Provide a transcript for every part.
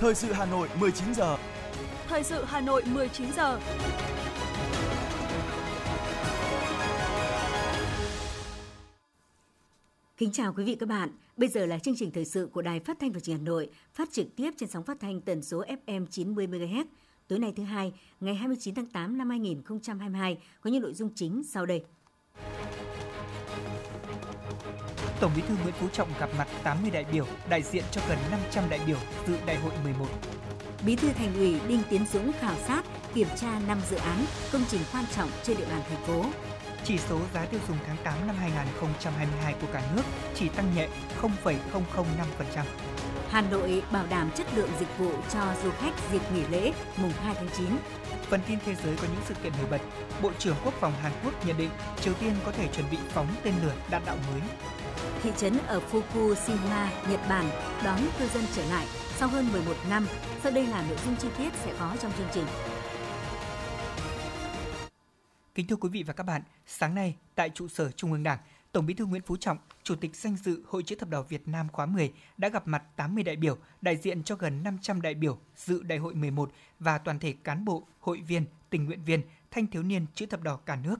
Thời sự Hà Nội 19 giờ. Thời sự Hà Nội 19 giờ. Kính chào quý vị các bạn. Bây giờ là chương trình thời sự của Đài Phát thanh và Truyền hình Hà Nội, phát trực tiếp trên sóng phát thanh tần số FM 90 MHz. Tối nay thứ hai, ngày 29 tháng 8 năm 2022 có những nội dung chính sau đây. Tổng Bí thư Nguyễn Phú Trọng gặp mặt 80 đại biểu, đại diện cho gần 500 đại biểu dự Đại hội 11. Bí thư Thành ủy Đinh Tiến Dũng khảo sát, kiểm tra 5 dự án, công trình quan trọng trên địa bàn thành phố. Chỉ số giá tiêu dùng tháng 8 năm 2022 của cả nước chỉ tăng nhẹ 0,005%. Hà Nội bảo đảm chất lượng dịch vụ cho du khách dịp nghỉ lễ mùng 2 tháng 9. Phần tin thế giới có những sự kiện nổi bật. Bộ trưởng Quốc phòng Hàn Quốc nhận định Triều Tiên có thể chuẩn bị phóng tên lửa đạn đạo mới. Thị trấn ở Fukushima, Nhật Bản đón cư dân trở lại sau hơn 11 năm. Sau đây là nội dung chi tiết sẽ có trong chương trình. Kính thưa quý vị và các bạn, sáng nay tại trụ sở Trung ương Đảng, Tổng Bí thư Nguyễn Phú Trọng, Chủ tịch danh dự Hội chữ thập đỏ Việt Nam khóa 10 đã gặp mặt 80 đại biểu, đại diện cho gần 500 đại biểu dự Đại hội 11 và toàn thể cán bộ, hội viên, tình nguyện viên, thanh thiếu niên chữ thập đỏ cả nước.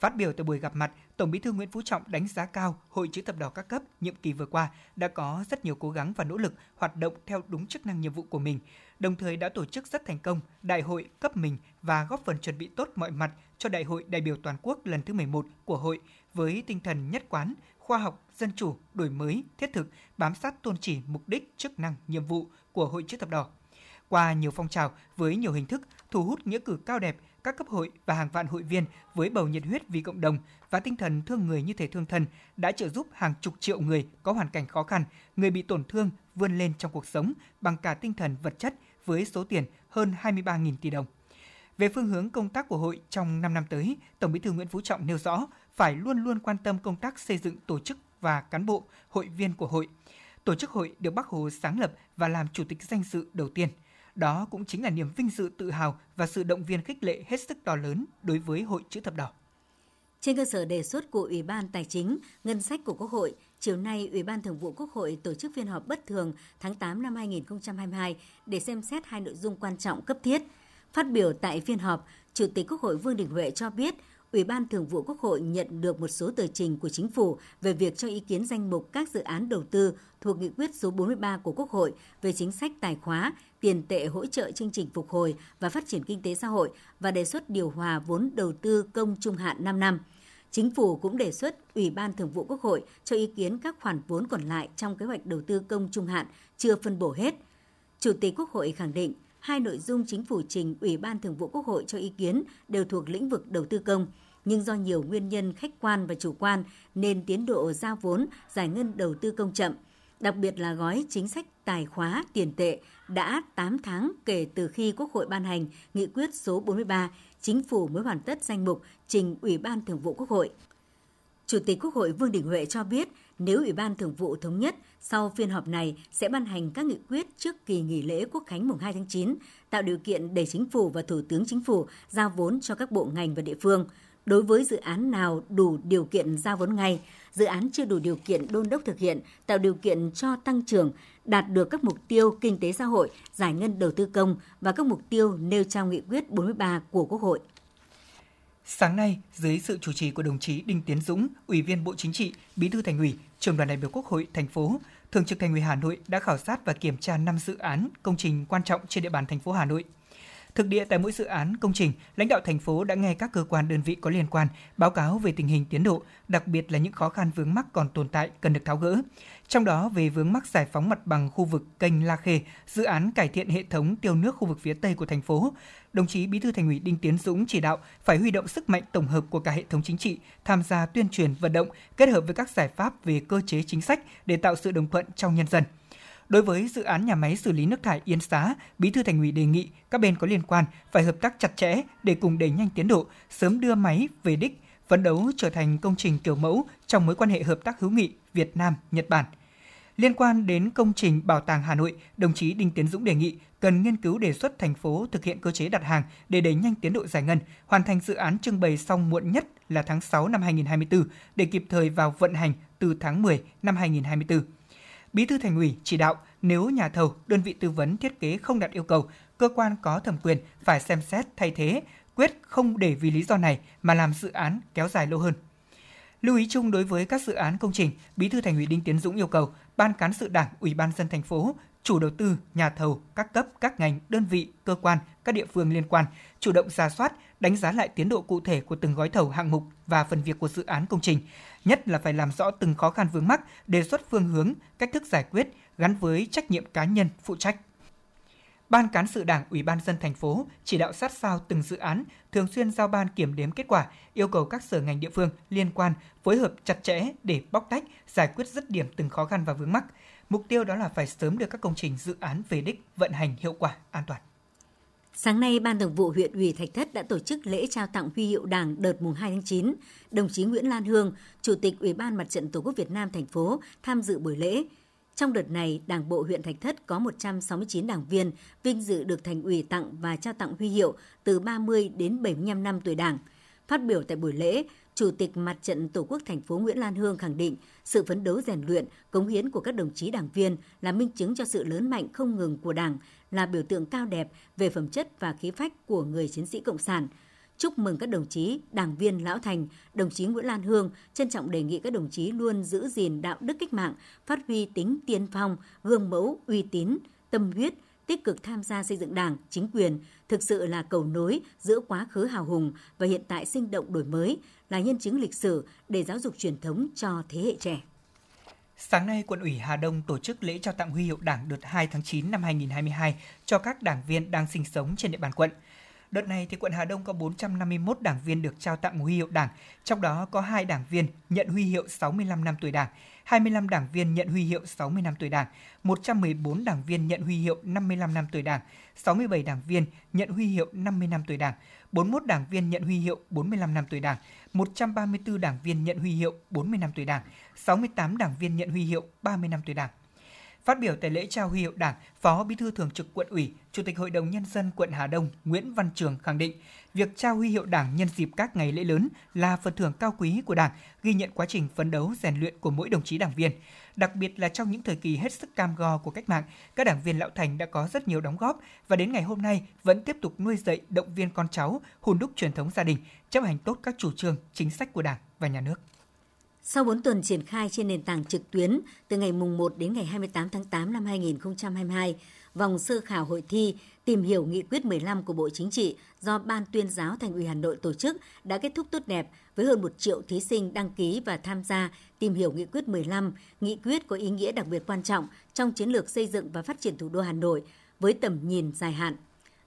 Phát biểu tại buổi gặp mặt, Tổng Bí thư Nguyễn Phú Trọng đánh giá cao Hội chữ thập đỏ các cấp nhiệm kỳ vừa qua đã có rất nhiều cố gắng và nỗ lực hoạt động theo đúng chức năng nhiệm vụ của mình, đồng thời đã tổ chức rất thành công đại hội cấp mình và góp phần chuẩn bị tốt mọi mặt cho Đại hội đại biểu toàn quốc lần thứ 11 của hội với tinh thần nhất quán, khoa học, dân chủ, đổi mới, thiết thực, bám sát tôn chỉ mục đích, chức năng, nhiệm vụ của Hội chữ thập đỏ. Qua nhiều phong trào với nhiều hình thức, thu hút nghĩa cử cao đẹp, các cấp hội và hàng vạn hội viên với bầu nhiệt huyết vì cộng đồng và tinh thần thương người như thể thương thân đã trợ giúp hàng chục triệu người có hoàn cảnh khó khăn, người bị tổn thương vươn lên trong cuộc sống bằng cả tinh thần vật chất với số tiền hơn 23.000 tỷ đồng. Về phương hướng công tác của hội trong 5 năm tới, Tổng Bí thư Nguyễn Phú Trọng nêu rõ phải luôn luôn quan tâm công tác xây dựng tổ chức và cán bộ, hội viên của hội. Tổ chức hội được Bác Hồ sáng lập và làm chủ tịch danh dự đầu tiên. Đó cũng chính là niềm vinh dự tự hào và sự động viên khích lệ hết sức to lớn đối với Hội chữ thập đỏ. Trên cơ sở đề xuất của Ủy ban Tài chính, Ngân sách của Quốc hội, chiều nay Ủy ban Thường vụ Quốc hội tổ chức phiên họp bất thường tháng 8 năm 2022 để xem xét hai nội dung quan trọng cấp thiết. Phát biểu tại phiên họp, Chủ tịch Quốc hội Vương Đình Huệ cho biết Ủy ban Thường vụ Quốc hội nhận được một số tờ trình của Chính phủ về việc cho ý kiến danh mục các dự án đầu tư thuộc nghị quyết số 43 của Quốc hội về chính sách tài khóa, tiền tệ hỗ trợ chương trình phục hồi và phát triển kinh tế xã hội và đề xuất điều hòa vốn đầu tư công trung hạn 5 năm. Chính phủ cũng đề xuất Ủy ban Thường vụ Quốc hội cho ý kiến các khoản vốn còn lại trong kế hoạch đầu tư công trung hạn chưa phân bổ hết. Chủ tịch Quốc hội khẳng định hai nội dung chính phủ trình Ủy ban Thường vụ Quốc hội cho ý kiến đều thuộc lĩnh vực đầu tư công, nhưng do nhiều nguyên nhân khách quan và chủ quan nên tiến độ giao vốn giải ngân đầu tư công chậm. Đặc biệt là gói chính sách tài khóa tiền tệ đã 8 tháng kể từ khi Quốc hội ban hành nghị quyết số 43, chính phủ mới hoàn tất danh mục trình Ủy ban Thường vụ Quốc hội. Chủ tịch Quốc hội Vương Đình Huệ cho biết, nếu Ủy ban Thường vụ thống nhất, sau phiên họp này sẽ ban hành các nghị quyết trước kỳ nghỉ lễ Quốc khánh mùng 2 tháng 9, tạo điều kiện để Chính phủ và Thủ tướng Chính phủ giao vốn cho các bộ ngành và địa phương. Đối với dự án nào đủ điều kiện giao vốn ngay, dự án chưa đủ điều kiện đôn đốc thực hiện, tạo điều kiện cho tăng trưởng, đạt được các mục tiêu kinh tế xã hội, giải ngân đầu tư công và các mục tiêu nêu trong nghị quyết 43 của Quốc hội. Sáng nay, dưới sự chủ trì của đồng chí Đinh Tiến Dũng, Ủy viên Bộ Chính trị, Bí thư Thành ủy, Trưởng đoàn đại biểu Quốc hội thành phố, Thường trực Thành ủy Hà Nội đã khảo sát và kiểm tra 5 dự án công trình quan trọng trên địa bàn thành phố Hà Nội. Thực địa tại mỗi dự án công trình, lãnh đạo thành phố đã nghe các cơ quan đơn vị có liên quan báo cáo về tình hình tiến độ, đặc biệt là những khó khăn vướng mắc còn tồn tại cần được tháo gỡ. Trong đó về vướng mắc giải phóng mặt bằng khu vực kênh La Khê, dự án cải thiện hệ thống tiêu nước khu vực phía Tây của thành phố, đồng chí Bí thư Thành ủy Đinh Tiến Dũng chỉ đạo phải huy động sức mạnh tổng hợp của cả hệ thống chính trị, tham gia tuyên truyền vận động, kết hợp với các giải pháp về cơ chế chính sách để tạo sự đồng thuận trong nhân dân. Đối với dự án nhà máy xử lý nước thải Yên Xá, Bí thư Thành ủy đề nghị các bên có liên quan phải hợp tác chặt chẽ để cùng đẩy nhanh tiến độ, sớm đưa máy về đích, phấn đấu trở thành công trình kiểu mẫu trong mối quan hệ hợp tác hữu nghị Việt Nam Nhật Bản. Liên quan đến công trình Bảo tàng Hà Nội, đồng chí Đinh Tiến Dũng đề nghị cần nghiên cứu đề xuất thành phố thực hiện cơ chế đặt hàng để đẩy nhanh tiến độ giải ngân, hoàn thành dự án trưng bày xong muộn nhất là tháng 6 năm 2024 để kịp thời vào vận hành từ tháng 10 năm 2024. Bí thư Thành ủy chỉ đạo nếu nhà thầu, đơn vị tư vấn thiết kế không đạt yêu cầu, cơ quan có thẩm quyền phải xem xét thay thế, quyết không để vì lý do này mà làm dự án kéo dài lâu hơn. Lưu ý chung đối với các dự án công trình, Bí thư Thành ủy Đinh Tiến Dũng yêu cầu Ban cán sự Đảng, Ủy ban dân thành phố, chủ đầu tư, nhà thầu, các cấp, các ngành, đơn vị, cơ quan, các địa phương liên quan chủ động ra soát, đánh giá lại tiến độ cụ thể của từng gói thầu hạng mục và phần việc của dự án công trình, nhất là phải làm rõ từng khó khăn vướng mắc, đề xuất phương hướng, cách thức giải quyết gắn với trách nhiệm cá nhân phụ trách. Ban cán sự Đảng, Ủy ban dân thành phố chỉ đạo sát sao từng dự án, thường xuyên giao ban kiểm đếm kết quả, yêu cầu các sở ngành địa phương liên quan phối hợp chặt chẽ để bóc tách, giải quyết dứt điểm từng khó khăn và vướng mắc. Mục tiêu đó là phải sớm đưa các công trình dự án về đích vận hành hiệu quả, an toàn. Sáng nay, Ban Thường vụ huyện ủy Thạch Thất đã tổ chức lễ trao tặng huy hiệu Đảng đợt mùng 2 tháng 9. Đồng chí Nguyễn Lan Hương, Chủ tịch Ủy ban Mặt trận Tổ quốc Việt Nam thành phố tham dự buổi lễ. Trong đợt này, Đảng bộ huyện Thạch Thất có 169 đảng viên vinh dự được thành ủy tặng và trao tặng huy hiệu từ 30 đến 75 năm tuổi Đảng. Phát biểu tại buổi lễ, Chủ tịch Mặt trận Tổ quốc thành phố Nguyễn Lan Hương khẳng định sự phấn đấu rèn luyện, cống hiến của các đồng chí đảng viên là minh chứng cho sự lớn mạnh không ngừng của Đảng, là biểu tượng cao đẹp về phẩm chất và khí phách của người chiến sĩ cộng sản. Chúc mừng các đồng chí, đảng viên lão thành, đồng chí Nguyễn Lan Hương trân trọng đề nghị các đồng chí luôn giữ gìn đạo đức cách mạng, phát huy tính tiên phong, gương mẫu, uy tín, tâm huyết, tích cực tham gia xây dựng đảng, chính quyền, thực sự là cầu nối giữa quá khứ hào hùng và hiện tại sinh động đổi mới, là nhân chứng lịch sử để giáo dục truyền thống cho thế hệ trẻ. Sáng nay, quận ủy Hà Đông tổ chức lễ trao tặng huy hiệu Đảng đợt 2 tháng 9 năm 2022 cho các đảng viên đang sinh sống trên địa bàn quận. Đợt này thì quận Hà Đông có 451 đảng viên được trao tặng huy hiệu Đảng, trong đó có 2 đảng viên nhận huy hiệu 65 năm tuổi Đảng, 25 đảng viên nhận huy hiệu 60 năm tuổi Đảng, 114 đảng viên nhận huy hiệu 55 năm tuổi Đảng, 67 đảng viên nhận huy hiệu 50 năm tuổi Đảng, 41 đảng viên nhận huy hiệu 45 năm tuổi Đảng, 134 đảng viên nhận huy hiệu 40 năm tuổi Đảng, 68 đảng viên nhận huy hiệu 30 năm tuổi Đảng. Phát biểu tại lễ trao huy hiệu Đảng, Phó Bí thư Thường trực Quận ủy, Chủ tịch Hội đồng Nhân dân quận Hà Đông Nguyễn Văn Trường khẳng định, việc trao huy hiệu Đảng nhân dịp các ngày lễ lớn là phần thưởng cao quý của Đảng, ghi nhận quá trình phấn đấu rèn luyện của mỗi đồng chí đảng viên. Đặc biệt là trong những thời kỳ hết sức cam go của cách mạng, các đảng viên lão thành đã có rất nhiều đóng góp và đến ngày hôm nay vẫn tiếp tục nuôi dạy, động viên con cháu, hùn đúc truyền thống gia đình, chấp hành tốt các chủ trương, chính sách của Đảng và Nhà nước. Sau 4 tuần triển khai trên nền tảng trực tuyến từ ngày mùng 1 đến ngày 28 tháng 8 năm 2022, vòng sơ khảo hội thi tìm hiểu nghị quyết 15 của Bộ Chính trị do Ban tuyên giáo Thành ủy Hà Nội tổ chức đã kết thúc tốt đẹp với hơn 1 triệu thí sinh đăng ký và tham gia tìm hiểu nghị quyết 15, nghị quyết có ý nghĩa đặc biệt quan trọng trong chiến lược xây dựng và phát triển thủ đô Hà Nội với tầm nhìn dài hạn.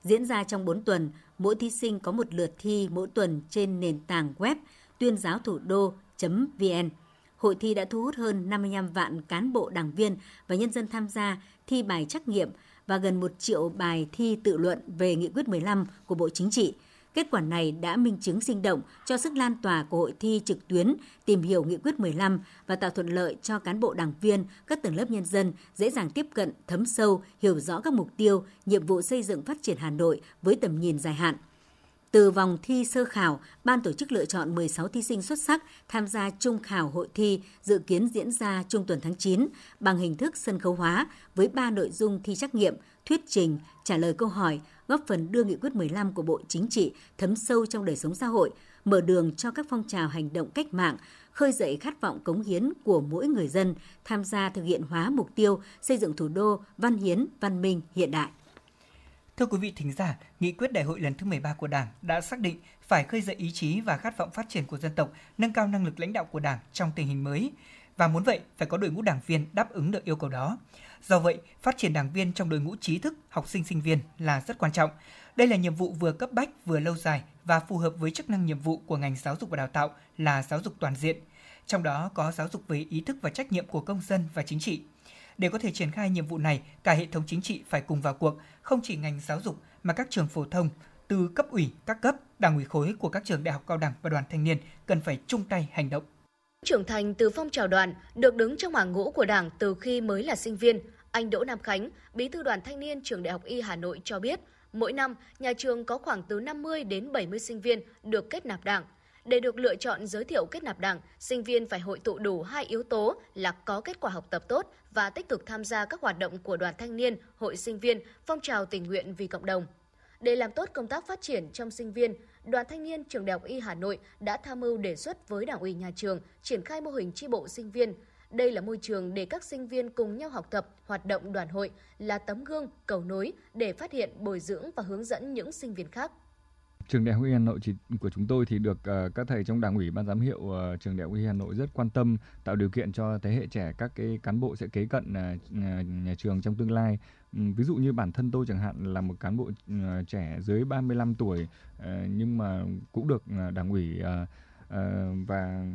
Diễn ra trong 4 tuần, mỗi thí sinh có một lượt thi mỗi tuần trên nền tảng web tuyên giáo thủ đô.vn. Hội thi đã thu hút hơn 55 vạn cán bộ đảng viên và nhân dân tham gia thi bài trắc nghiệm và gần 1 triệu bài thi tự luận về nghị quyết 15 của Bộ Chính trị. Kết quả này đã minh chứng sinh động cho sức lan tỏa của hội thi trực tuyến tìm hiểu nghị quyết 15 và tạo thuận lợi cho cán bộ đảng viên, các tầng lớp nhân dân dễ dàng tiếp cận, thấm sâu, hiểu rõ các mục tiêu, nhiệm vụ xây dựng phát triển Hà Nội với tầm nhìn dài hạn – từ vòng thi sơ khảo, ban tổ chức lựa chọn 16 thí sinh xuất sắc tham gia trung khảo hội thi dự kiến diễn ra trung tuần tháng 9 bằng hình thức sân khấu hóa với 3 nội dung thi trắc nghiệm, thuyết trình, trả lời câu hỏi, góp phần đưa nghị quyết 15 của Bộ Chính trị thấm sâu trong đời sống xã hội, mở đường cho các phong trào hành động cách mạng, khơi dậy khát vọng cống hiến của mỗi người dân tham gia thực hiện hóa mục tiêu xây dựng thủ đô văn hiến, văn minh, hiện đại. Thưa quý vị thính giả, nghị quyết đại hội lần thứ 13 của Đảng đã xác định phải khơi dậy ý chí và khát vọng phát triển của dân tộc, nâng cao năng lực lãnh đạo của Đảng trong tình hình mới. Và muốn vậy, phải có đội ngũ đảng viên đáp ứng được yêu cầu đó. Do vậy, phát triển đảng viên trong đội ngũ trí thức, học sinh sinh viên là rất quan trọng. Đây là nhiệm vụ vừa cấp bách, vừa lâu dài và phù hợp với chức năng nhiệm vụ của ngành giáo dục và đào tạo là giáo dục toàn diện. Trong đó có giáo dục về ý thức và trách nhiệm của công dân và chính trị. Để có thể triển khai nhiệm vụ này, cả hệ thống chính trị phải cùng vào cuộc, không chỉ ngành giáo dục mà các trường phổ thông, từ cấp ủy, các cấp, đảng ủy khối của các trường đại học cao đẳng và đoàn thanh niên cần phải chung tay hành động. Trưởng thành từ phong trào đoàn, được đứng trong hàng ngũ của Đảng từ khi mới là sinh viên, anh Đỗ Nam Khánh, Bí thư đoàn thanh niên trường Đại học Y Hà Nội cho biết, mỗi năm nhà trường có khoảng từ 50 đến 70 sinh viên được kết nạp Đảng. Để được lựa chọn giới thiệu kết nạp đảng, sinh viên phải hội tụ đủ hai yếu tố là có kết quả học tập tốt và tích cực tham gia các hoạt động của đoàn thanh niên, hội sinh viên, phong trào tình nguyện vì cộng đồng. Để làm tốt công tác phát triển trong sinh viên, Đoàn Thanh niên Trường Đại học Y Hà Nội đã tham mưu đề xuất với Đảng ủy nhà trường triển khai mô hình chi bộ sinh viên. Đây là môi trường để các sinh viên cùng nhau học tập, hoạt động đoàn hội, là tấm gương, cầu nối để phát hiện, bồi dưỡng và hướng dẫn những sinh viên khác trường đại học y hà nội chỉ, của chúng tôi thì được uh, các thầy trong đảng ủy ban giám hiệu uh, trường đại học y hà nội rất quan tâm tạo điều kiện cho thế hệ trẻ các cái cán bộ sẽ kế cận uh, nhà trường trong tương lai. Um, ví dụ như bản thân tôi chẳng hạn là một cán bộ uh, trẻ dưới 35 tuổi uh, nhưng mà cũng được uh, đảng ủy uh, uh, và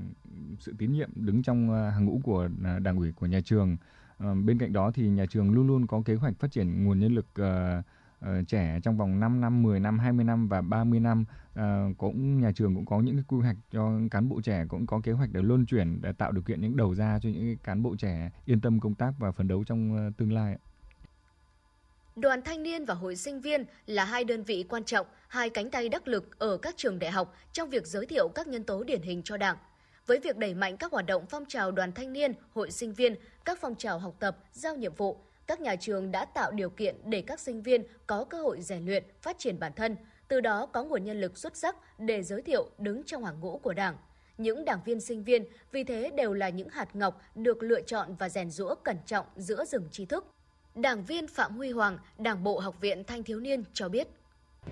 sự tín nhiệm đứng trong uh, hàng ngũ của uh, đảng ủy của nhà trường. Uh, bên cạnh đó thì nhà trường luôn luôn có kế hoạch phát triển nguồn nhân lực uh, uh, trẻ trong vòng 5 năm, 10 năm, 20 năm và 30 năm uh, cũng nhà trường cũng có những cái quy hoạch cho cán bộ trẻ cũng có kế hoạch để luân chuyển để tạo điều kiện những đầu ra cho những cán bộ trẻ yên tâm công tác và phấn đấu trong uh, tương lai. Đoàn thanh niên và hội sinh viên là hai đơn vị quan trọng, hai cánh tay đắc lực ở các trường đại học trong việc giới thiệu các nhân tố điển hình cho Đảng. Với việc đẩy mạnh các hoạt động phong trào đoàn thanh niên, hội sinh viên, các phong trào học tập, giao nhiệm vụ, các nhà trường đã tạo điều kiện để các sinh viên có cơ hội rèn luyện, phát triển bản thân, từ đó có nguồn nhân lực xuất sắc để giới thiệu đứng trong hàng ngũ của Đảng. Những đảng viên sinh viên vì thế đều là những hạt ngọc được lựa chọn và rèn rũa cẩn trọng giữa rừng tri thức. Đảng viên Phạm Huy Hoàng, Đảng bộ Học viện Thanh thiếu niên cho biết.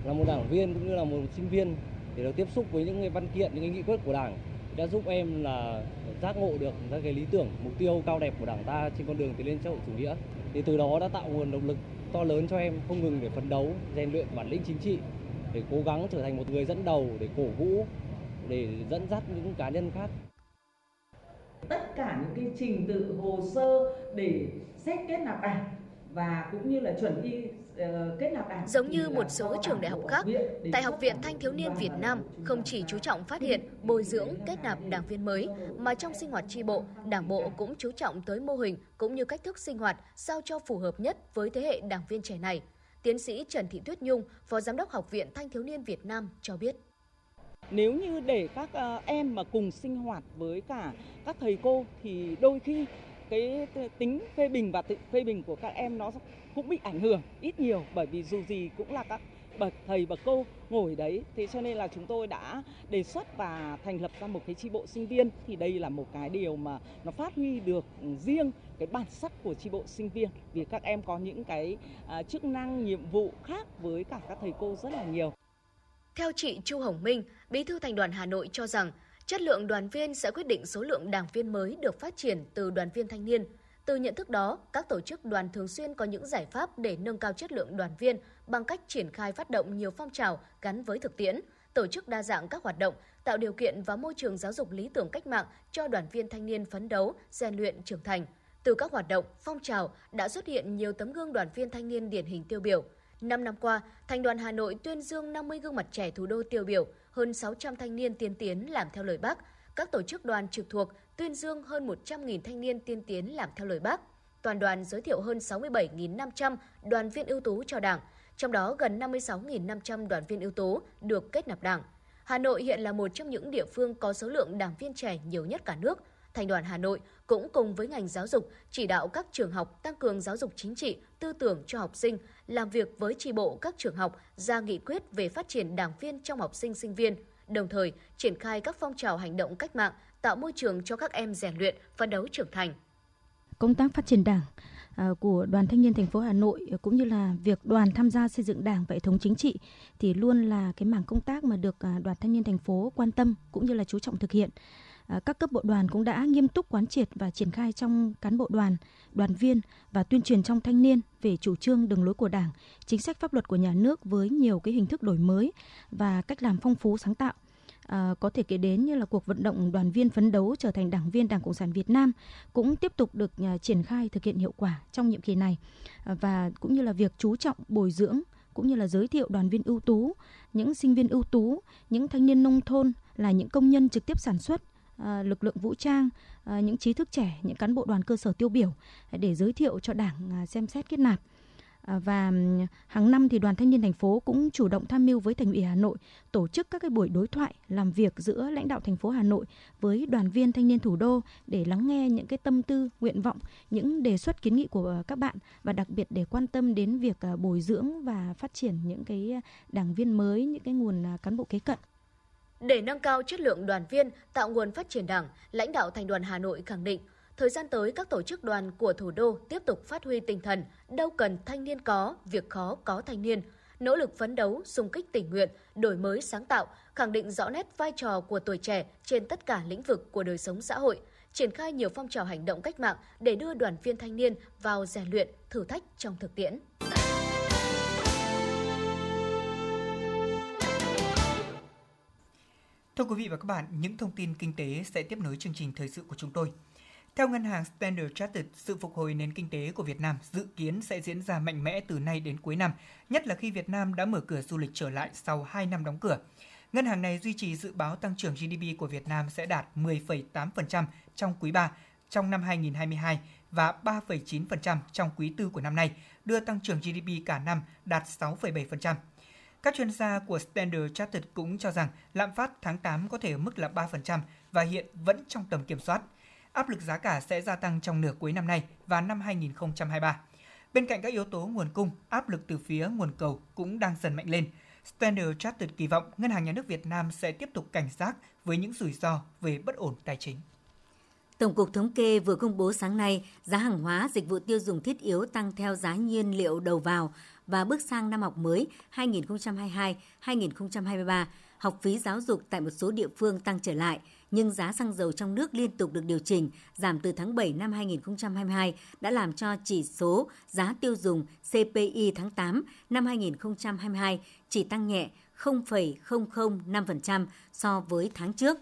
Là một đảng viên cũng như là một sinh viên để được tiếp xúc với những văn kiện, những nghị quyết của Đảng đã giúp em là giác ngộ được các cái lý tưởng, mục tiêu cao đẹp của Đảng ta trên con đường tiến lên xã hội chủ nghĩa. Thì từ đó đã tạo nguồn động lực to lớn cho em không ngừng để phấn đấu rèn luyện bản lĩnh chính trị để cố gắng trở thành một người dẫn đầu để cổ vũ để dẫn dắt những cá nhân khác. Tất cả những cái trình tự hồ sơ để xét kết nạp đảng và cũng như là chuẩn y Giống như một số trường đại học khác, tại Học viện Thanh thiếu niên Việt Nam không chỉ chú trọng phát hiện, bồi dưỡng, kết nạp đảng viên mới, mà trong sinh hoạt tri bộ, đảng bộ cũng chú trọng tới mô hình cũng như cách thức sinh hoạt sao cho phù hợp nhất với thế hệ đảng viên trẻ này. Tiến sĩ Trần Thị Tuyết Nhung, Phó Giám đốc Học viện Thanh thiếu niên Việt Nam cho biết. Nếu như để các ờ, em mà cùng sinh hoạt với cả các thầy cô thì đôi khi cái tính phê bình và tự phê bình của các em nó cũng bị ảnh hưởng ít nhiều bởi vì dù gì cũng là các bậc thầy bậc cô ngồi đấy thế cho nên là chúng tôi đã đề xuất và thành lập ra một cái tri bộ sinh viên thì đây là một cái điều mà nó phát huy được riêng cái bản sắc của tri bộ sinh viên vì các em có những cái uh, chức năng nhiệm vụ khác với cả các thầy cô rất là nhiều. Theo chị Chu Hồng Minh, Bí thư Thành đoàn Hà Nội cho rằng chất lượng đoàn viên sẽ quyết định số lượng đảng viên mới được phát triển từ đoàn viên thanh niên. Từ nhận thức đó, các tổ chức đoàn thường xuyên có những giải pháp để nâng cao chất lượng đoàn viên bằng cách triển khai phát động nhiều phong trào gắn với thực tiễn, tổ chức đa dạng các hoạt động, tạo điều kiện và môi trường giáo dục lý tưởng cách mạng cho đoàn viên thanh niên phấn đấu, rèn luyện trưởng thành. Từ các hoạt động, phong trào đã xuất hiện nhiều tấm gương đoàn viên thanh niên điển hình tiêu biểu. Năm năm qua, Thành đoàn Hà Nội tuyên dương 50 gương mặt trẻ thủ đô tiêu biểu, hơn 600 thanh niên tiên tiến làm theo lời Bác, các tổ chức đoàn trực thuộc tuyên dương hơn 100.000 thanh niên tiên tiến làm theo lời Bác. Toàn đoàn giới thiệu hơn 67.500 đoàn viên ưu tú cho Đảng, trong đó gần 56.500 đoàn viên ưu tú được kết nạp Đảng. Hà Nội hiện là một trong những địa phương có số lượng đảng viên trẻ nhiều nhất cả nước. Thành đoàn Hà Nội cũng cùng với ngành giáo dục chỉ đạo các trường học tăng cường giáo dục chính trị, tư tưởng cho học sinh, làm việc với tri bộ các trường học ra nghị quyết về phát triển đảng viên trong học sinh sinh viên, đồng thời triển khai các phong trào hành động cách mạng, tạo môi trường cho các em rèn luyện, phấn đấu trưởng thành. Công tác phát triển đảng à, của Đoàn Thanh niên thành phố Hà Nội à, cũng như là việc đoàn tham gia xây dựng đảng và hệ thống chính trị thì luôn là cái mảng công tác mà được à, Đoàn Thanh niên thành phố quan tâm cũng như là chú trọng thực hiện. Ờ, các cấp bộ đoàn cũng đã nghiêm túc quán triệt và triển khai trong cán bộ đoàn, đoàn viên và tuyên truyền trong thanh niên về chủ trương đường lối của Đảng, chính sách pháp luật của nhà nước với nhiều cái hình thức đổi mới và cách làm phong phú sáng tạo. À, có thể kể đến như là cuộc vận động đoàn viên phấn đấu trở thành đảng viên Đảng Cộng sản Việt Nam cũng tiếp tục được à, triển khai thực hiện hiệu quả trong nhiệm kỳ này. À, và cũng như là việc chú trọng bồi dưỡng cũng như là giới thiệu đoàn viên ưu tú, những sinh viên ưu tú, những thanh niên nông thôn là những công nhân trực tiếp sản xuất À, lực lượng vũ trang, à, những trí thức trẻ, những cán bộ đoàn cơ sở tiêu biểu để giới thiệu cho Đảng à, xem xét kết nạp. À, và hàng năm thì đoàn thanh niên thành phố cũng chủ động tham mưu với thành ủy Hà Nội tổ chức các cái buổi đối thoại làm việc giữa lãnh đạo thành phố Hà Nội với đoàn viên thanh niên thủ đô để lắng nghe những cái tâm tư, nguyện vọng, những đề xuất kiến nghị của à, các bạn và đặc biệt để quan tâm đến việc à, bồi dưỡng và phát triển những cái đảng viên mới, những cái nguồn cán bộ kế cận. Để nâng cao chất lượng đoàn viên, tạo nguồn phát triển Đảng, lãnh đạo Thành đoàn Hà Nội khẳng định Thời gian tới, các tổ chức đoàn của thủ đô tiếp tục phát huy tinh thần đâu cần thanh niên có, việc khó có thanh niên, nỗ lực phấn đấu, xung kích tình nguyện, đổi mới sáng tạo, khẳng định rõ nét vai trò của tuổi trẻ trên tất cả lĩnh vực của đời sống xã hội, triển khai nhiều phong trào hành động cách mạng để đưa đoàn viên thanh niên vào rèn luyện, thử thách trong thực tiễn. Thưa quý vị và các bạn, những thông tin kinh tế sẽ tiếp nối chương trình thời sự của chúng tôi. Theo ngân hàng Standard Chartered, sự phục hồi nền kinh tế của Việt Nam dự kiến sẽ diễn ra mạnh mẽ từ nay đến cuối năm, nhất là khi Việt Nam đã mở cửa du lịch trở lại sau 2 năm đóng cửa. Ngân hàng này duy trì dự báo tăng trưởng GDP của Việt Nam sẽ đạt 10,8% trong quý 3 trong năm 2022 và 3,9% trong quý 4 của năm nay, đưa tăng trưởng GDP cả năm đạt 6,7%. Các chuyên gia của Standard Chartered cũng cho rằng lạm phát tháng 8 có thể ở mức là 3% và hiện vẫn trong tầm kiểm soát – áp lực giá cả sẽ gia tăng trong nửa cuối năm nay và năm 2023. Bên cạnh các yếu tố nguồn cung, áp lực từ phía nguồn cầu cũng đang dần mạnh lên. Standard Chartered kỳ vọng Ngân hàng Nhà nước Việt Nam sẽ tiếp tục cảnh giác với những rủi ro về bất ổn tài chính. Tổng cục Thống kê vừa công bố sáng nay giá hàng hóa dịch vụ tiêu dùng thiết yếu tăng theo giá nhiên liệu đầu vào và bước sang năm học mới 2022-2023, học phí giáo dục tại một số địa phương tăng trở lại – nhưng giá xăng dầu trong nước liên tục được điều chỉnh, giảm từ tháng 7 năm 2022 đã làm cho chỉ số giá tiêu dùng CPI tháng 8 năm 2022 chỉ tăng nhẹ 0,005% so với tháng trước.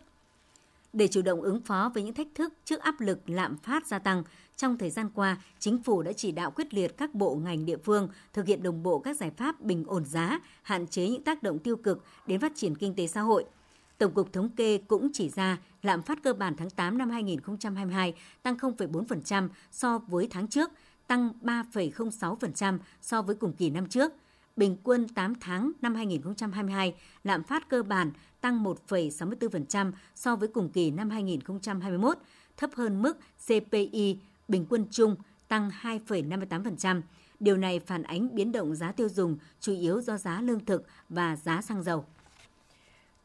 Để chủ động ứng phó với những thách thức trước áp lực lạm phát gia tăng, trong thời gian qua, chính phủ đã chỉ đạo quyết liệt các bộ ngành địa phương thực hiện đồng bộ các giải pháp bình ổn giá, hạn chế những tác động tiêu cực đến phát triển kinh tế xã hội – Tổng cục Thống kê cũng chỉ ra lạm phát cơ bản tháng 8 năm 2022 tăng 0,4% so với tháng trước, tăng 3,06% so với cùng kỳ năm trước. Bình quân 8 tháng năm 2022, lạm phát cơ bản tăng 1,64% so với cùng kỳ năm 2021, thấp hơn mức CPI bình quân chung tăng 2,58%. Điều này phản ánh biến động giá tiêu dùng chủ yếu do giá lương thực và giá xăng dầu.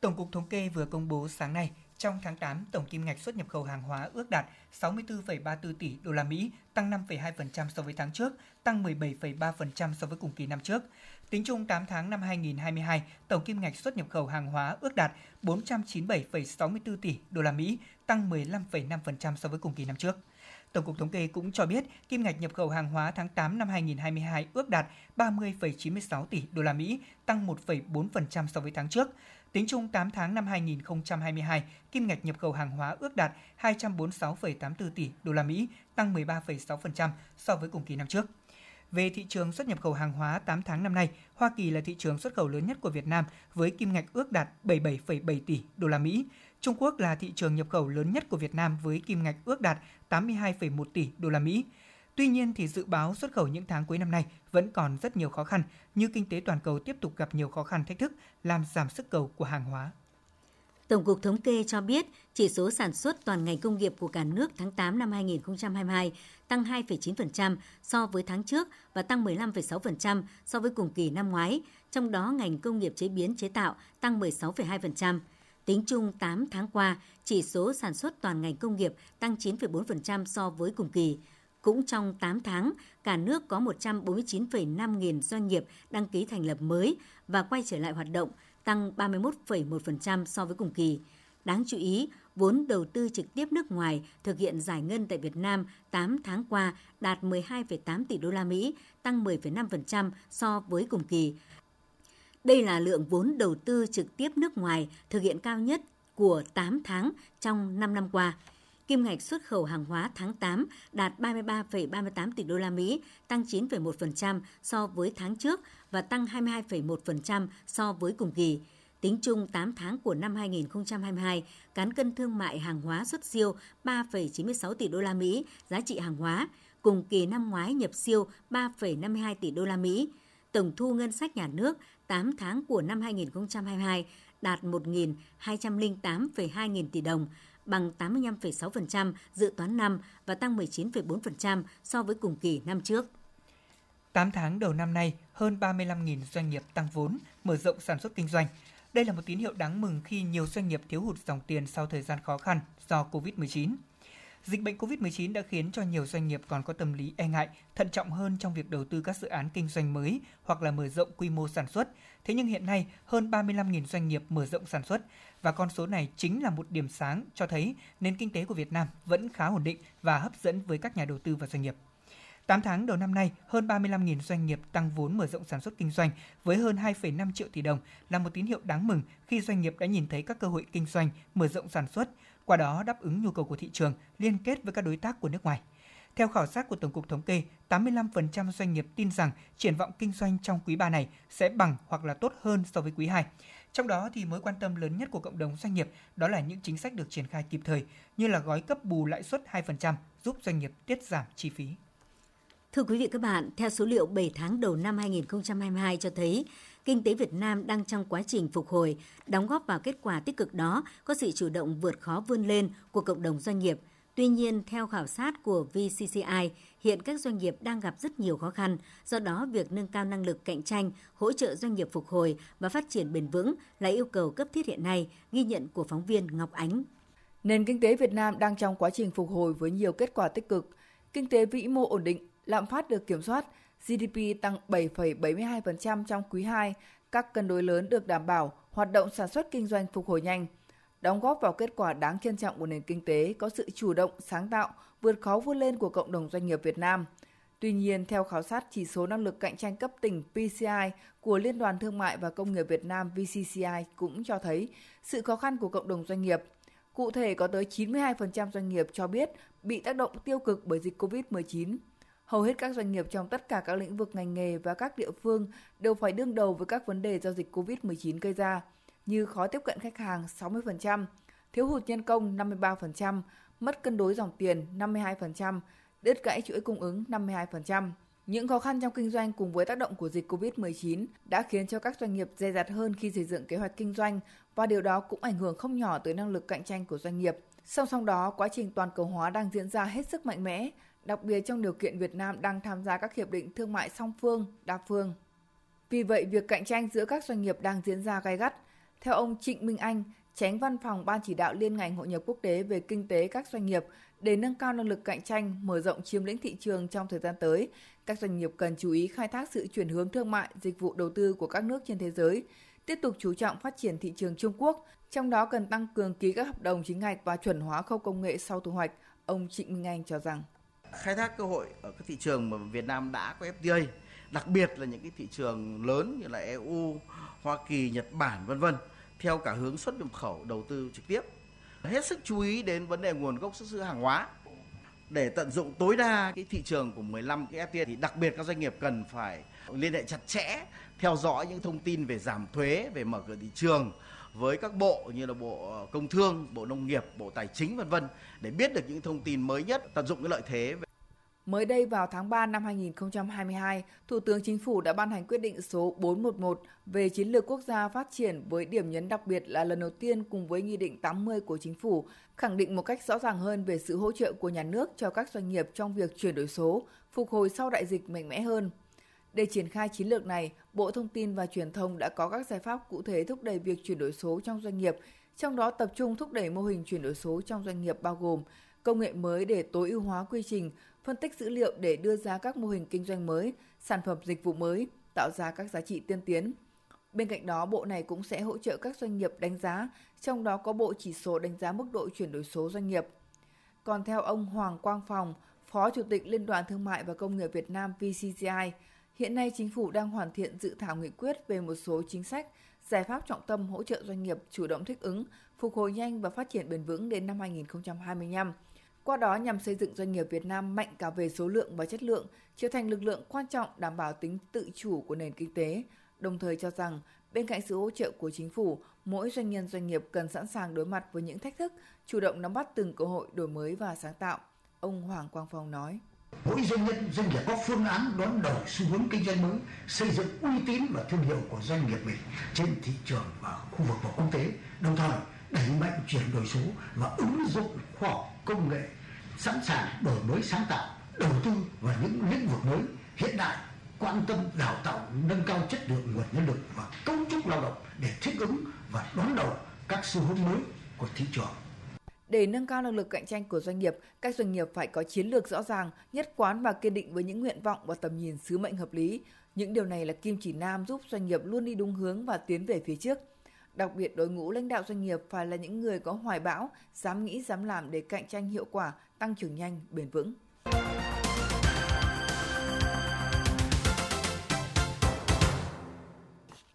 Tổng cục Thống kê vừa công bố sáng nay, trong tháng 8, tổng kim ngạch xuất nhập khẩu hàng hóa ước đạt 64,34 tỷ đô la Mỹ, tăng 5,2% so với tháng trước, tăng 17,3% so với cùng kỳ năm trước. Tính chung 8 tháng năm 2022, tổng kim ngạch xuất nhập khẩu hàng hóa ước đạt 497,64 tỷ đô la Mỹ, tăng 15,5% so với cùng kỳ năm trước. Tổng cục Thống kê cũng cho biết, kim ngạch nhập khẩu hàng hóa tháng 8 năm 2022 ước đạt 30,96 tỷ đô la Mỹ, tăng 1,4% so với tháng trước. Tính chung 8 tháng năm 2022, kim ngạch nhập khẩu hàng hóa ước đạt 246,84 tỷ đô la Mỹ, tăng 13,6% so với cùng kỳ năm trước. Về thị trường xuất nhập khẩu hàng hóa 8 tháng năm nay, Hoa Kỳ là thị trường xuất khẩu lớn nhất của Việt Nam với kim ngạch ước đạt 77,7 tỷ đô la Mỹ. Trung Quốc là thị trường nhập khẩu lớn nhất của Việt Nam với kim ngạch ước đạt 82,1 tỷ đô la Mỹ. Tuy nhiên thì dự báo xuất khẩu những tháng cuối năm nay vẫn còn rất nhiều khó khăn như kinh tế toàn cầu tiếp tục gặp nhiều khó khăn thách thức làm giảm sức cầu của hàng hóa. Tổng cục Thống kê cho biết, chỉ số sản xuất toàn ngành công nghiệp của cả nước tháng 8 năm 2022 tăng 2,9% so với tháng trước và tăng 15,6% so với cùng kỳ năm ngoái, trong đó ngành công nghiệp chế biến chế tạo tăng 16,2%. Tính chung 8 tháng qua, chỉ số sản xuất toàn ngành công nghiệp tăng 9,4% so với cùng kỳ. Cũng trong 8 tháng, cả nước có 149,5 nghìn doanh nghiệp đăng ký thành lập mới và quay trở lại hoạt động, tăng 31,1% so với cùng kỳ. Đáng chú ý, vốn đầu tư trực tiếp nước ngoài thực hiện giải ngân tại Việt Nam 8 tháng qua đạt 12,8 tỷ đô la Mỹ, tăng 10,5% so với cùng kỳ. Đây là lượng vốn đầu tư trực tiếp nước ngoài thực hiện cao nhất của 8 tháng trong 5 năm qua kim ngạch xuất khẩu hàng hóa tháng 8 đạt 33,38 tỷ đô la Mỹ, tăng 9,1% so với tháng trước và tăng 22,1% so với cùng kỳ. Tính chung 8 tháng của năm 2022, cán cân thương mại hàng hóa xuất siêu 3,96 tỷ đô la Mỹ giá trị hàng hóa, cùng kỳ năm ngoái nhập siêu 3,52 tỷ đô la Mỹ. Tổng thu ngân sách nhà nước 8 tháng của năm 2022 đạt 1.208,2 nghìn tỷ đồng, bằng 85,6% dự toán năm và tăng 19,4% so với cùng kỳ năm trước. 8 tháng đầu năm nay, hơn 35.000 doanh nghiệp tăng vốn, mở rộng sản xuất kinh doanh. Đây là một tín hiệu đáng mừng khi nhiều doanh nghiệp thiếu hụt dòng tiền sau thời gian khó khăn do Covid-19. Dịch bệnh COVID-19 đã khiến cho nhiều doanh nghiệp còn có tâm lý e ngại, thận trọng hơn trong việc đầu tư các dự án kinh doanh mới hoặc là mở rộng quy mô sản xuất. Thế nhưng hiện nay, hơn 35.000 doanh nghiệp mở rộng sản xuất và con số này chính là một điểm sáng cho thấy nền kinh tế của Việt Nam vẫn khá ổn định và hấp dẫn với các nhà đầu tư và doanh nghiệp. 8 tháng đầu năm nay, hơn 35.000 doanh nghiệp tăng vốn mở rộng sản xuất kinh doanh với hơn 2,5 triệu tỷ đồng là một tín hiệu đáng mừng khi doanh nghiệp đã nhìn thấy các cơ hội kinh doanh mở rộng sản xuất, qua đó đáp ứng nhu cầu của thị trường, liên kết với các đối tác của nước ngoài. Theo khảo sát của Tổng cục Thống kê, 85% doanh nghiệp tin rằng triển vọng kinh doanh trong quý 3 này sẽ bằng hoặc là tốt hơn so với quý 2. Trong đó thì mối quan tâm lớn nhất của cộng đồng doanh nghiệp đó là những chính sách được triển khai kịp thời như là gói cấp bù lãi suất 2% giúp doanh nghiệp tiết giảm chi phí. Thưa quý vị các bạn, theo số liệu 7 tháng đầu năm 2022 cho thấy, kinh tế Việt Nam đang trong quá trình phục hồi, đóng góp vào kết quả tích cực đó có sự chủ động vượt khó vươn lên của cộng đồng doanh nghiệp. Tuy nhiên, theo khảo sát của VCCI, hiện các doanh nghiệp đang gặp rất nhiều khó khăn, do đó việc nâng cao năng lực cạnh tranh, hỗ trợ doanh nghiệp phục hồi và phát triển bền vững là yêu cầu cấp thiết hiện nay, ghi nhận của phóng viên Ngọc Ánh. Nền kinh tế Việt Nam đang trong quá trình phục hồi với nhiều kết quả tích cực. Kinh tế vĩ mô ổn định, lạm phát được kiểm soát, GDP tăng 7,72% trong quý 2, các cân đối lớn được đảm bảo, hoạt động sản xuất kinh doanh phục hồi nhanh. Đóng góp vào kết quả đáng trân trọng của nền kinh tế có sự chủ động, sáng tạo, vượt khó vươn lên của cộng đồng doanh nghiệp Việt Nam. Tuy nhiên, theo khảo sát chỉ số năng lực cạnh tranh cấp tỉnh PCI của Liên đoàn Thương mại và Công nghiệp Việt Nam VCCI cũng cho thấy sự khó khăn của cộng đồng doanh nghiệp. Cụ thể, có tới 92% doanh nghiệp cho biết bị tác động tiêu cực bởi dịch COVID-19. Hầu hết các doanh nghiệp trong tất cả các lĩnh vực ngành nghề và các địa phương đều phải đương đầu với các vấn đề do dịch COVID-19 gây ra, như khó tiếp cận khách hàng 60%, thiếu hụt nhân công 53%, mất cân đối dòng tiền 52%, đứt gãy chuỗi cung ứng 52%. Những khó khăn trong kinh doanh cùng với tác động của dịch COVID-19 đã khiến cho các doanh nghiệp dè dặt hơn khi xây dựng kế hoạch kinh doanh và điều đó cũng ảnh hưởng không nhỏ tới năng lực cạnh tranh của doanh nghiệp. Song song đó, quá trình toàn cầu hóa đang diễn ra hết sức mạnh mẽ, đặc biệt trong điều kiện Việt Nam đang tham gia các hiệp định thương mại song phương, đa phương. Vì vậy, việc cạnh tranh giữa các doanh nghiệp đang diễn ra gay gắt. Theo ông Trịnh Minh Anh, tránh văn phòng Ban chỉ đạo liên ngành hội nhập quốc tế về kinh tế các doanh nghiệp để nâng cao năng lực cạnh tranh, mở rộng chiếm lĩnh thị trường trong thời gian tới, các doanh nghiệp cần chú ý khai thác sự chuyển hướng thương mại, dịch vụ đầu tư của các nước trên thế giới, tiếp tục chú trọng phát triển thị trường Trung Quốc, trong đó cần tăng cường ký các hợp đồng chính ngạch và chuẩn hóa khâu công nghệ sau thu hoạch. Ông Trịnh Minh Anh cho rằng khai thác cơ hội ở các thị trường mà Việt Nam đã có FTA, đặc biệt là những cái thị trường lớn như là EU, Hoa Kỳ, Nhật Bản vân vân, theo cả hướng xuất nhập khẩu đầu tư trực tiếp. Hết sức chú ý đến vấn đề nguồn gốc xuất xứ hàng hóa để tận dụng tối đa cái thị trường của 15 cái FTA thì đặc biệt các doanh nghiệp cần phải liên hệ chặt chẽ theo dõi những thông tin về giảm thuế, về mở cửa thị trường với các bộ như là bộ ờ, công thương, bộ nông nghiệp, bộ tài chính vân vân để biết được những thông tin mới nhất, tận dụng cái lợi thế. Mới đây vào tháng 3 năm 2022, Thủ tướng Chính phủ đã ban hành quyết định số 411 về chiến lược quốc gia phát triển với điểm nhấn đặc biệt là lần đầu tiên cùng với Nghị định 80 của Chính phủ khẳng định một cách rõ ràng hơn về sự hỗ trợ của nhà nước cho các doanh nghiệp trong việc chuyển đổi số, phục hồi sau đại dịch mạnh mẽ hơn. Để triển khai chiến lược này, Bộ Thông tin và Truyền thông đã có các giải pháp cụ thể thúc đẩy việc chuyển đổi số trong doanh nghiệp, trong đó tập trung thúc đẩy mô hình chuyển đổi số trong doanh nghiệp bao gồm công nghệ mới để tối ưu hóa quy trình, phân tích dữ liệu để đưa ra các mô hình kinh doanh mới, sản phẩm dịch vụ mới, tạo ra các giá trị tiên tiến. Bên cạnh đó, bộ này cũng sẽ hỗ trợ các doanh nghiệp đánh giá, trong đó có bộ chỉ số đánh giá mức độ chuyển đổi số doanh nghiệp. Còn theo ông Hoàng Quang Phòng, Phó Chủ tịch Liên đoàn Thương mại và Công nghiệp Việt Nam VCCI, hiện nay chính phủ đang hoàn thiện dự thảo nghị quyết về một số chính sách, giải pháp trọng tâm hỗ trợ doanh nghiệp chủ động thích ứng, phục hồi nhanh và phát triển bền vững đến năm 2025 qua đó nhằm xây dựng doanh nghiệp Việt Nam mạnh cả về số lượng và chất lượng, trở thành lực lượng quan trọng đảm bảo tính tự chủ của nền kinh tế, đồng thời cho rằng Bên cạnh sự hỗ trợ của chính phủ, mỗi doanh nhân doanh nghiệp cần sẵn sàng đối mặt với những thách thức, chủ động nắm bắt từng cơ hội đổi mới và sáng tạo. Ông Hoàng Quang Phong nói. Mỗi doanh nhân doanh nghiệp có phương án đón đầu xu hướng kinh doanh mới, xây dựng uy tín và thương hiệu của doanh nghiệp mình trên thị trường và khu vực và quốc tế, đồng thời đẩy mạnh chuyển đổi số và ứng dụng khoa học công nghệ, sẵn sàng đổi mới sáng tạo, đầu tư vào những lĩnh vực mới hiện đại quan tâm đào tạo nâng cao chất lượng nguồn nhân lực và cấu trúc lao động để thích ứng và đón đầu các xu hướng mới của thị trường. Để nâng cao năng lực cạnh tranh của doanh nghiệp, các doanh nghiệp phải có chiến lược rõ ràng, nhất quán và kiên định với những nguyện vọng và tầm nhìn sứ mệnh hợp lý. Những điều này là kim chỉ nam giúp doanh nghiệp luôn đi đúng hướng và tiến về phía trước. Đặc biệt đội ngũ lãnh đạo doanh nghiệp phải là những người có hoài bão, dám nghĩ dám làm để cạnh tranh hiệu quả, tăng trưởng nhanh, bền vững.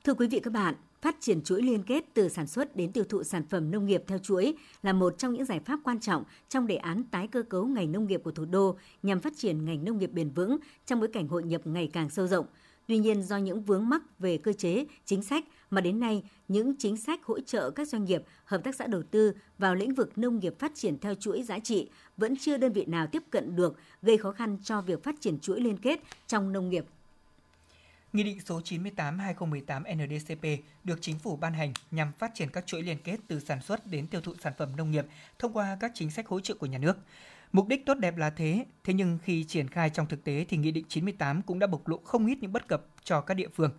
Thưa quý vị các bạn, phát triển chuỗi liên kết từ sản xuất đến tiêu thụ sản phẩm nông nghiệp theo chuỗi là một trong những giải pháp quan trọng trong đề án tái cơ cấu ngành nông nghiệp của thủ đô nhằm phát triển ngành nông nghiệp bền vững trong bối cảnh hội nhập ngày càng sâu rộng. Tuy nhiên do những vướng mắc về cơ chế, chính sách mà đến nay những chính sách hỗ trợ các doanh nghiệp, hợp tác xã đầu tư vào lĩnh vực nông nghiệp phát triển theo chuỗi giá trị vẫn chưa đơn vị nào tiếp cận được, gây khó khăn cho việc phát triển chuỗi liên kết trong nông nghiệp Nghị định số 98/2018 NDCP được chính phủ ban hành nhằm phát triển các chuỗi liên kết từ sản xuất đến tiêu thụ sản phẩm nông nghiệp thông qua các chính sách hỗ trợ của nhà nước. Mục đích tốt đẹp là thế, thế nhưng khi triển khai trong thực tế thì Nghị định 98 cũng đã bộc lộ không ít những bất cập cho các địa phương.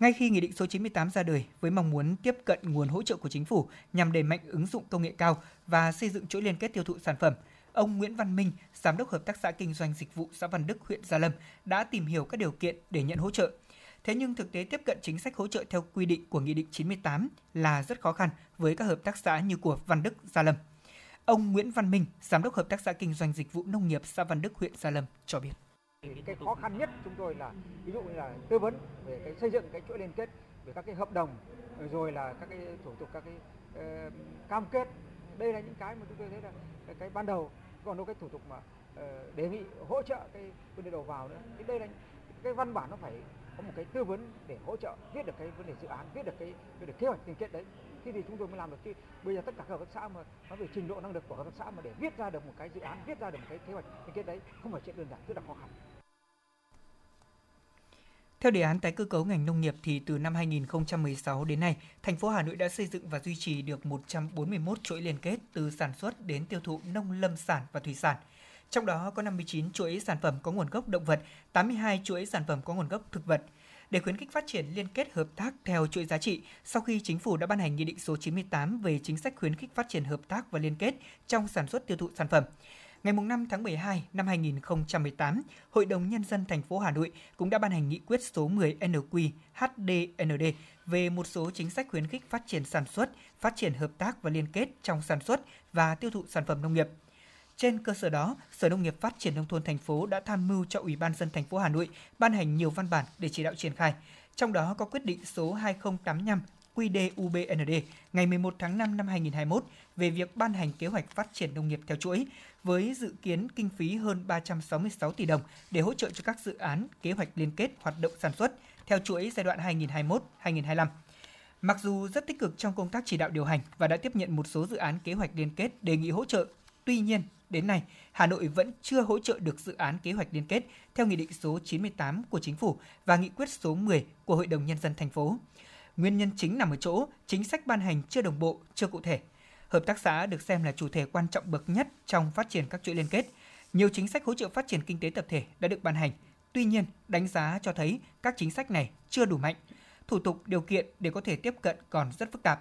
Ngay khi Nghị định số 98 ra đời với mong muốn tiếp cận nguồn hỗ trợ của chính phủ nhằm đẩy mạnh ứng dụng công nghệ cao và xây dựng chuỗi liên kết tiêu thụ sản phẩm, ông Nguyễn Văn Minh, Giám đốc Hợp tác xã Kinh doanh Dịch vụ xã Văn Đức, huyện Gia Lâm đã tìm hiểu các điều kiện để nhận hỗ trợ. Thế nhưng thực tế tiếp cận chính sách hỗ trợ theo quy định của Nghị định 98 là rất khó khăn với các hợp tác xã như của Văn Đức, Gia Lâm. Ông Nguyễn Văn Minh, Giám đốc Hợp tác xã Kinh doanh Dịch vụ Nông nghiệp xã Văn Đức, huyện Gia Lâm cho biết. Cái khó khăn nhất chúng tôi là ví dụ như là tư vấn về cái xây dựng cái chuỗi liên kết về các cái hợp đồng rồi là các cái thủ tục các cái uh, cam kết đây là những cái mà chúng tôi thấy là cái, cái ban đầu còn đâu cái thủ tục mà uh, đề nghị hỗ trợ cái vấn đề đầu vào nữa. Thì đây là cái văn bản nó phải có một cái tư vấn để hỗ trợ viết được cái vấn đề dự án viết được cái viết được kế hoạch liên kết đấy. Khi thì chúng tôi mới làm được. Chứ bây giờ tất cả các hợp tác xã mà nói về trình độ năng lực của hợp tác xã mà để viết ra được một cái dự án viết ra được một cái kế hoạch liên kết đấy không phải chuyện đơn giản rất là khó khăn theo đề án tái cơ cấu ngành nông nghiệp thì từ năm 2016 đến nay, thành phố Hà Nội đã xây dựng và duy trì được 141 chuỗi liên kết từ sản xuất đến tiêu thụ nông lâm sản và thủy sản. Trong đó có 59 chuỗi sản phẩm có nguồn gốc động vật, 82 chuỗi sản phẩm có nguồn gốc thực vật. Để khuyến khích phát triển liên kết hợp tác theo chuỗi giá trị, sau khi chính phủ đã ban hành Nghị định số 98 về chính sách khuyến khích phát triển hợp tác và liên kết trong sản xuất tiêu thụ sản phẩm, Ngày 5 tháng 12 năm 2018, Hội đồng Nhân dân thành phố Hà Nội cũng đã ban hành nghị quyết số 10 NQ-HDND về một số chính sách khuyến khích phát triển sản xuất, phát triển hợp tác và liên kết trong sản xuất và tiêu thụ sản phẩm nông nghiệp. Trên cơ sở đó, Sở Nông nghiệp Phát triển nông thôn thành phố đã tham mưu cho Ủy ban dân thành phố Hà Nội ban hành nhiều văn bản để chỉ đạo triển khai. Trong đó có quyết định số 2085 QĐ-UBND ngày 11 tháng 5 năm 2021 về việc ban hành kế hoạch phát triển nông nghiệp theo chuỗi với dự kiến kinh phí hơn 366 tỷ đồng để hỗ trợ cho các dự án kế hoạch liên kết hoạt động sản xuất theo chuỗi giai đoạn 2021-2025. Mặc dù rất tích cực trong công tác chỉ đạo điều hành và đã tiếp nhận một số dự án kế hoạch liên kết đề nghị hỗ trợ, tuy nhiên đến nay Hà Nội vẫn chưa hỗ trợ được dự án kế hoạch liên kết theo Nghị định số 98 của Chính phủ và Nghị quyết số 10 của Hội đồng Nhân dân thành phố. Nguyên nhân chính nằm ở chỗ chính sách ban hành chưa đồng bộ, chưa cụ thể. Hợp tác xã được xem là chủ thể quan trọng bậc nhất trong phát triển các chuỗi liên kết. Nhiều chính sách hỗ trợ phát triển kinh tế tập thể đã được ban hành. Tuy nhiên, đánh giá cho thấy các chính sách này chưa đủ mạnh. Thủ tục điều kiện để có thể tiếp cận còn rất phức tạp.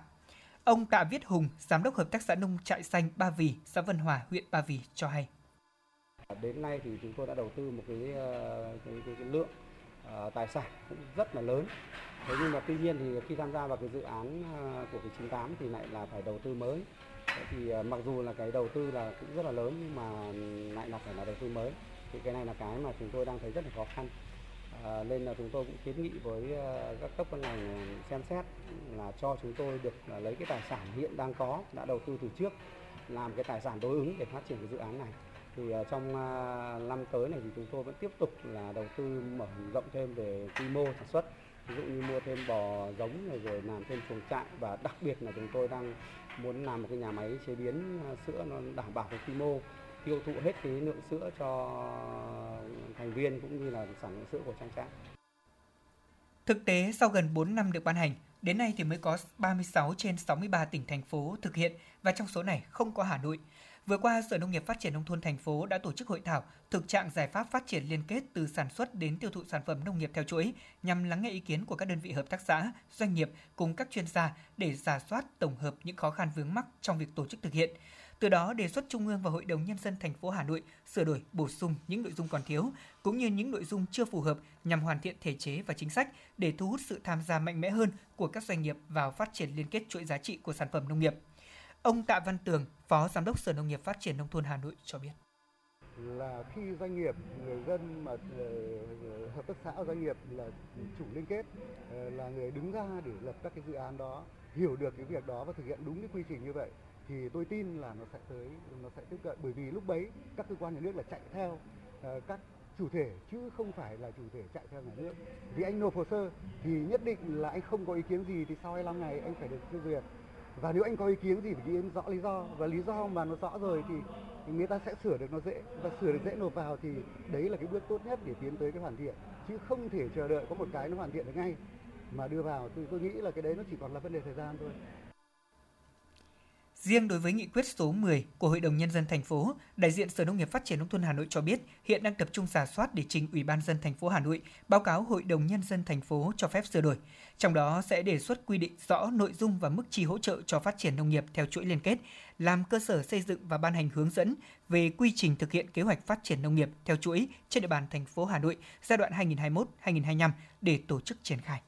Ông Tạ Viết Hùng, Giám đốc Hợp tác xã Nông trại xanh Ba Vì, xã Vân Hòa, huyện Ba Vì cho hay. Đến nay thì chúng tôi đã đầu tư một cái, ờ, cái, cái, cái lượng Ờ, tài sản cũng rất là lớn. Thế nhưng mà tuy nhiên thì khi tham gia vào cái dự án ờ, của cái 98 thì lại là phải đầu tư mới. Thì ờ, mặc dù là cái đầu tư là cũng rất là lớn nhưng mà lại là phải là đầu tư mới. Thì cái này là cái mà chúng tôi đang thấy rất là khó khăn. À, nên là chúng tôi cũng kiến nghị với các cấp ban ngành xem xét là cho chúng tôi được lấy cái tài sản hiện đang có đã đầu tư từ trước làm cái tài sản đối ứng để phát triển cái dự án này thì à, trong à, năm tới này thì chúng tôi vẫn tiếp tục là đầu tư mở rộng thêm về quy mô sản xuất ví dụ như mua thêm bò giống rồi, rồi làm thêm chuồng trại và đặc biệt là chúng tôi đang muốn làm một cái nhà máy chế biến à, sữa nó đảm bảo cái quy mô tiêu thụ hết cái lượng sữa cho thành viên cũng như là sản lượng sữa của trang trại. Thực tế, sau gần 4 năm được ban hành, đến nay thì mới có 36 trên 63 tỉnh thành phố thực hiện và trong số này không có Hà Nội. Vừa qua, Sở Nông nghiệp Phát triển Nông thôn thành phố đã tổ chức hội thảo thực trạng giải pháp phát triển liên kết từ sản xuất đến tiêu thụ sản phẩm nông nghiệp theo chuỗi nhằm lắng nghe ý kiến của các đơn vị hợp tác xã, doanh nghiệp cùng các chuyên gia để giả soát tổng hợp những khó khăn vướng mắc trong việc tổ chức thực hiện. Từ đó đề xuất Trung ương và Hội đồng nhân dân thành phố Hà Nội sửa đổi, bổ sung những nội dung còn thiếu cũng như những nội dung chưa phù hợp nhằm hoàn thiện thể chế và chính sách để thu hút sự tham gia mạnh mẽ hơn của các doanh nghiệp vào phát triển liên kết chuỗi giá trị của sản phẩm nông nghiệp. Ông Tạ Văn Tường, Phó Giám đốc Sở Nông nghiệp Phát triển Nông thôn Hà Nội cho biết. Là khi doanh nghiệp người dân mà ờ, hợp tác xã doanh nghiệp là chủ liên kết ờ, là người đứng ra để lập các cái dự án đó hiểu được cái việc đó và thực hiện đúng cái quy trình như vậy thì tôi tin là nó sẽ tới nó sẽ tiếp cận. Bởi vì lúc đấy các cơ quan nhà nước là chạy theo uh, các chủ thể chứ không phải là chủ thể chạy theo nhà nước. Vì anh nộp hồ sơ thì nhất định là anh không có ý kiến gì thì sau 25 ngày anh phải được phê duyệt và nếu anh có ý kiến gì phải ghi rõ lý do. Và lý do mà nó rõ rồi thì, thì người ta sẽ sửa được nó dễ. Và sửa được dễ nộp vào thì đấy là cái bước tốt nhất để tiến tới cái hoàn thiện. Chứ không thể chờ đợi có một cái nó hoàn thiện được ngay mà đưa vào. Thì tôi nghĩ là cái đấy nó chỉ còn là vấn đề thời gian thôi. Riêng đối với nghị quyết số 10 của Hội đồng Nhân dân thành phố, đại diện Sở Nông nghiệp Phát triển Nông thôn Hà Nội cho biết hiện đang tập trung giả soát để trình Ủy ban dân thành phố Hà Nội báo cáo Hội đồng Nhân dân thành phố cho phép sửa đổi. Trong đó sẽ đề xuất quy định rõ nội dung và mức chi hỗ trợ cho phát triển nông nghiệp theo chuỗi liên kết, làm cơ sở xây dựng và ban hành hướng dẫn về quy trình thực hiện kế hoạch phát triển nông nghiệp theo chuỗi trên địa bàn thành phố Hà Nội giai đoạn 2021-2025 để tổ chức triển khai.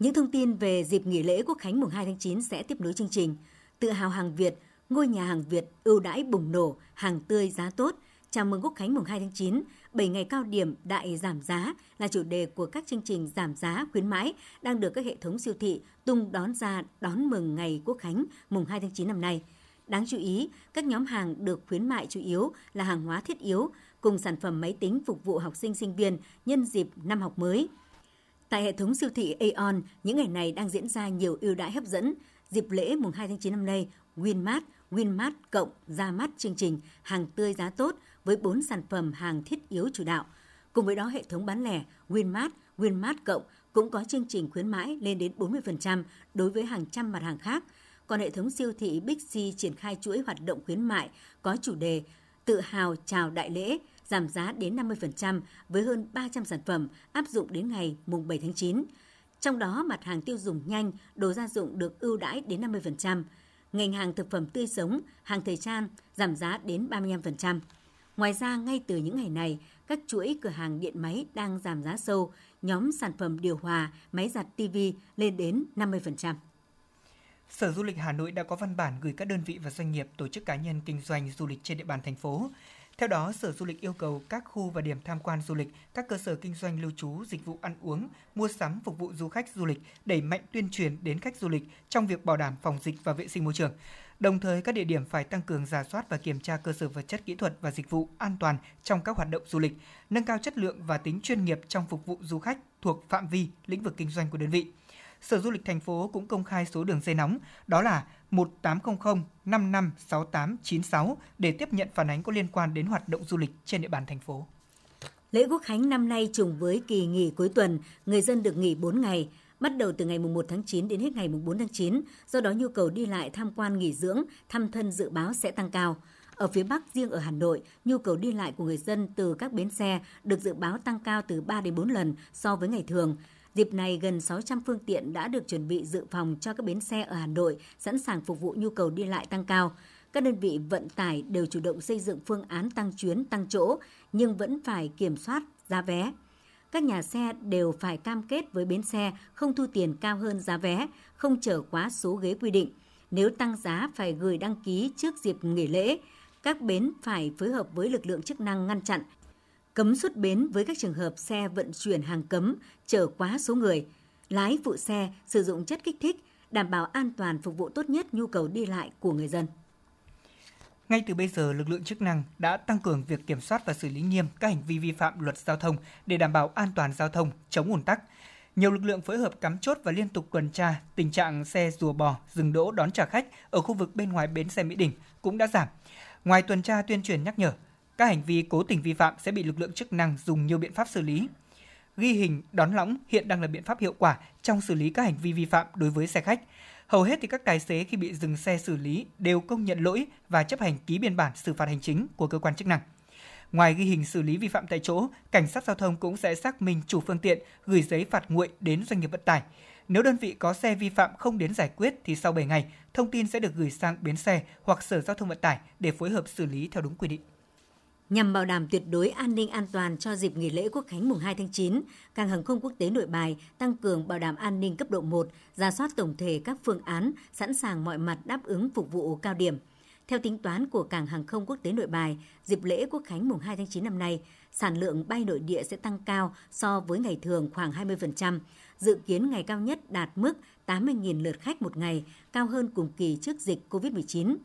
Những thông tin về dịp nghỉ lễ Quốc khánh mùng 2 tháng 9 sẽ tiếp nối chương trình. Tự hào hàng Việt, ngôi nhà hàng Việt ưu đãi bùng nổ, hàng tươi giá tốt. Chào mừng Quốc khánh mùng 2 tháng 9, 7 ngày cao điểm đại giảm giá là chủ đề của các chương trình giảm giá khuyến mãi đang được các hệ thống siêu thị tung đón ra đón mừng ngày Quốc khánh mùng 2 tháng 9 năm nay. Đáng chú ý, các nhóm hàng được khuyến mại chủ yếu là hàng hóa thiết yếu cùng sản phẩm máy tính phục vụ học sinh sinh viên nhân dịp năm học mới – Tại hệ thống siêu thị Aeon, những ngày này đang diễn ra nhiều ưu đãi hấp dẫn. Dịp lễ mùng 2 tháng 9 năm nay, Winmart, Winmart cộng ra mắt chương trình hàng tươi giá tốt với 4 sản phẩm hàng thiết yếu chủ đạo. Cùng với đó, hệ thống bán lẻ Winmart, Winmart cộng cũng có chương trình khuyến mãi lên đến 40% đối với hàng trăm mặt hàng khác. Còn hệ thống siêu thị Big C triển khai chuỗi hoạt động khuyến mại có chủ đề Tự hào chào đại lễ giảm giá đến 50% với hơn 300 sản phẩm áp dụng đến ngày mùng 7 tháng 9. Trong đó, mặt hàng tiêu dùng nhanh, đồ gia dụng được ưu đãi đến 50%. Ngành hàng thực phẩm tươi sống, hàng thời trang giảm giá đến 35%. Ngoài ra, ngay từ những ngày này, các chuỗi cửa hàng điện máy đang giảm giá sâu, nhóm sản phẩm điều hòa, máy giặt TV lên đến 50%. Sở Du lịch Hà Nội đã có văn bản gửi các đơn vị và doanh nghiệp, tổ chức cá nhân kinh doanh du lịch trên địa bàn thành phố theo đó, Sở Du lịch yêu cầu các khu và điểm tham quan du lịch, các cơ sở kinh doanh lưu trú, dịch vụ ăn uống, mua sắm phục vụ du khách du lịch đẩy mạnh tuyên truyền đến khách du lịch trong việc bảo đảm phòng dịch và vệ sinh môi trường. Đồng thời, các địa điểm phải tăng cường giả soát và kiểm tra cơ sở vật chất kỹ thuật và dịch vụ an toàn trong các hoạt động du lịch, nâng cao chất lượng và tính chuyên nghiệp trong phục vụ du khách thuộc phạm vi lĩnh vực kinh doanh của đơn vị. Sở Du lịch thành phố cũng công khai số đường dây nóng, đó là 1800 556896 để tiếp nhận phản ánh có liên quan đến hoạt động du lịch trên địa bàn thành phố. Lễ Quốc Khánh năm nay trùng với kỳ nghỉ cuối tuần, người dân được nghỉ 4 ngày, bắt đầu từ ngày 1 tháng 9 đến hết ngày 4 tháng 9. Do đó nhu cầu đi lại tham quan nghỉ dưỡng, thăm thân dự báo sẽ tăng cao. Ở phía Bắc, riêng ở Hà Nội, nhu cầu đi lại của người dân từ các bến xe được dự báo tăng cao từ 3 đến 4 lần so với ngày thường. Dịp này, gần 600 phương tiện đã được chuẩn bị dự phòng cho các bến xe ở Hà Nội, sẵn sàng phục vụ nhu cầu đi lại tăng cao. Các đơn vị vận tải đều chủ động xây dựng phương án tăng chuyến, tăng chỗ, nhưng vẫn phải kiểm soát giá vé. Các nhà xe đều phải cam kết với bến xe không thu tiền cao hơn giá vé, không chở quá số ghế quy định. Nếu tăng giá phải gửi đăng ký trước dịp nghỉ lễ. Các bến phải phối hợp với lực lượng chức năng ngăn chặn, cấm xuất bến với các trường hợp xe vận chuyển hàng cấm, chở quá số người, lái phụ xe sử dụng chất kích thích, đảm bảo an toàn phục vụ tốt nhất nhu cầu đi lại của người dân. Ngay từ bây giờ, lực lượng chức năng đã tăng cường việc kiểm soát và xử lý nghiêm các hành vi vi phạm luật giao thông để đảm bảo an toàn giao thông, chống ùn tắc. Nhiều lực lượng phối hợp cắm chốt và liên tục tuần tra, tình trạng xe rùa bò, dừng đỗ đón trả khách ở khu vực bên ngoài bến xe Mỹ Đình cũng đã giảm. Ngoài tuần tra tuyên truyền nhắc nhở, các hành vi cố tình vi phạm sẽ bị lực lượng chức năng dùng nhiều biện pháp xử lý. Ghi hình, đón lõng hiện đang là biện pháp hiệu quả trong xử lý các hành vi vi phạm đối với xe khách. Hầu hết thì các tài xế khi bị dừng xe xử lý đều công nhận lỗi và chấp hành ký biên bản xử phạt hành chính của cơ quan chức năng. Ngoài ghi hình xử lý vi phạm tại chỗ, cảnh sát giao thông cũng sẽ xác minh chủ phương tiện gửi giấy phạt nguội đến doanh nghiệp vận tải. Nếu đơn vị có xe vi phạm không đến giải quyết thì sau 7 ngày, thông tin sẽ được gửi sang bến xe hoặc Sở Giao thông Vận tải để phối hợp xử lý theo đúng quy định. Nhằm bảo đảm tuyệt đối an ninh an toàn cho dịp nghỉ lễ Quốc khánh mùng 2 tháng 9, Cảng hàng không quốc tế Nội Bài tăng cường bảo đảm an ninh cấp độ 1, ra soát tổng thể các phương án, sẵn sàng mọi mặt đáp ứng phục vụ cao điểm. Theo tính toán của Cảng hàng không quốc tế Nội Bài, dịp lễ Quốc khánh mùng 2 tháng 9 năm nay, sản lượng bay nội địa sẽ tăng cao so với ngày thường khoảng 20%, dự kiến ngày cao nhất đạt mức 80.000 lượt khách một ngày, cao hơn cùng kỳ trước dịch COVID-19.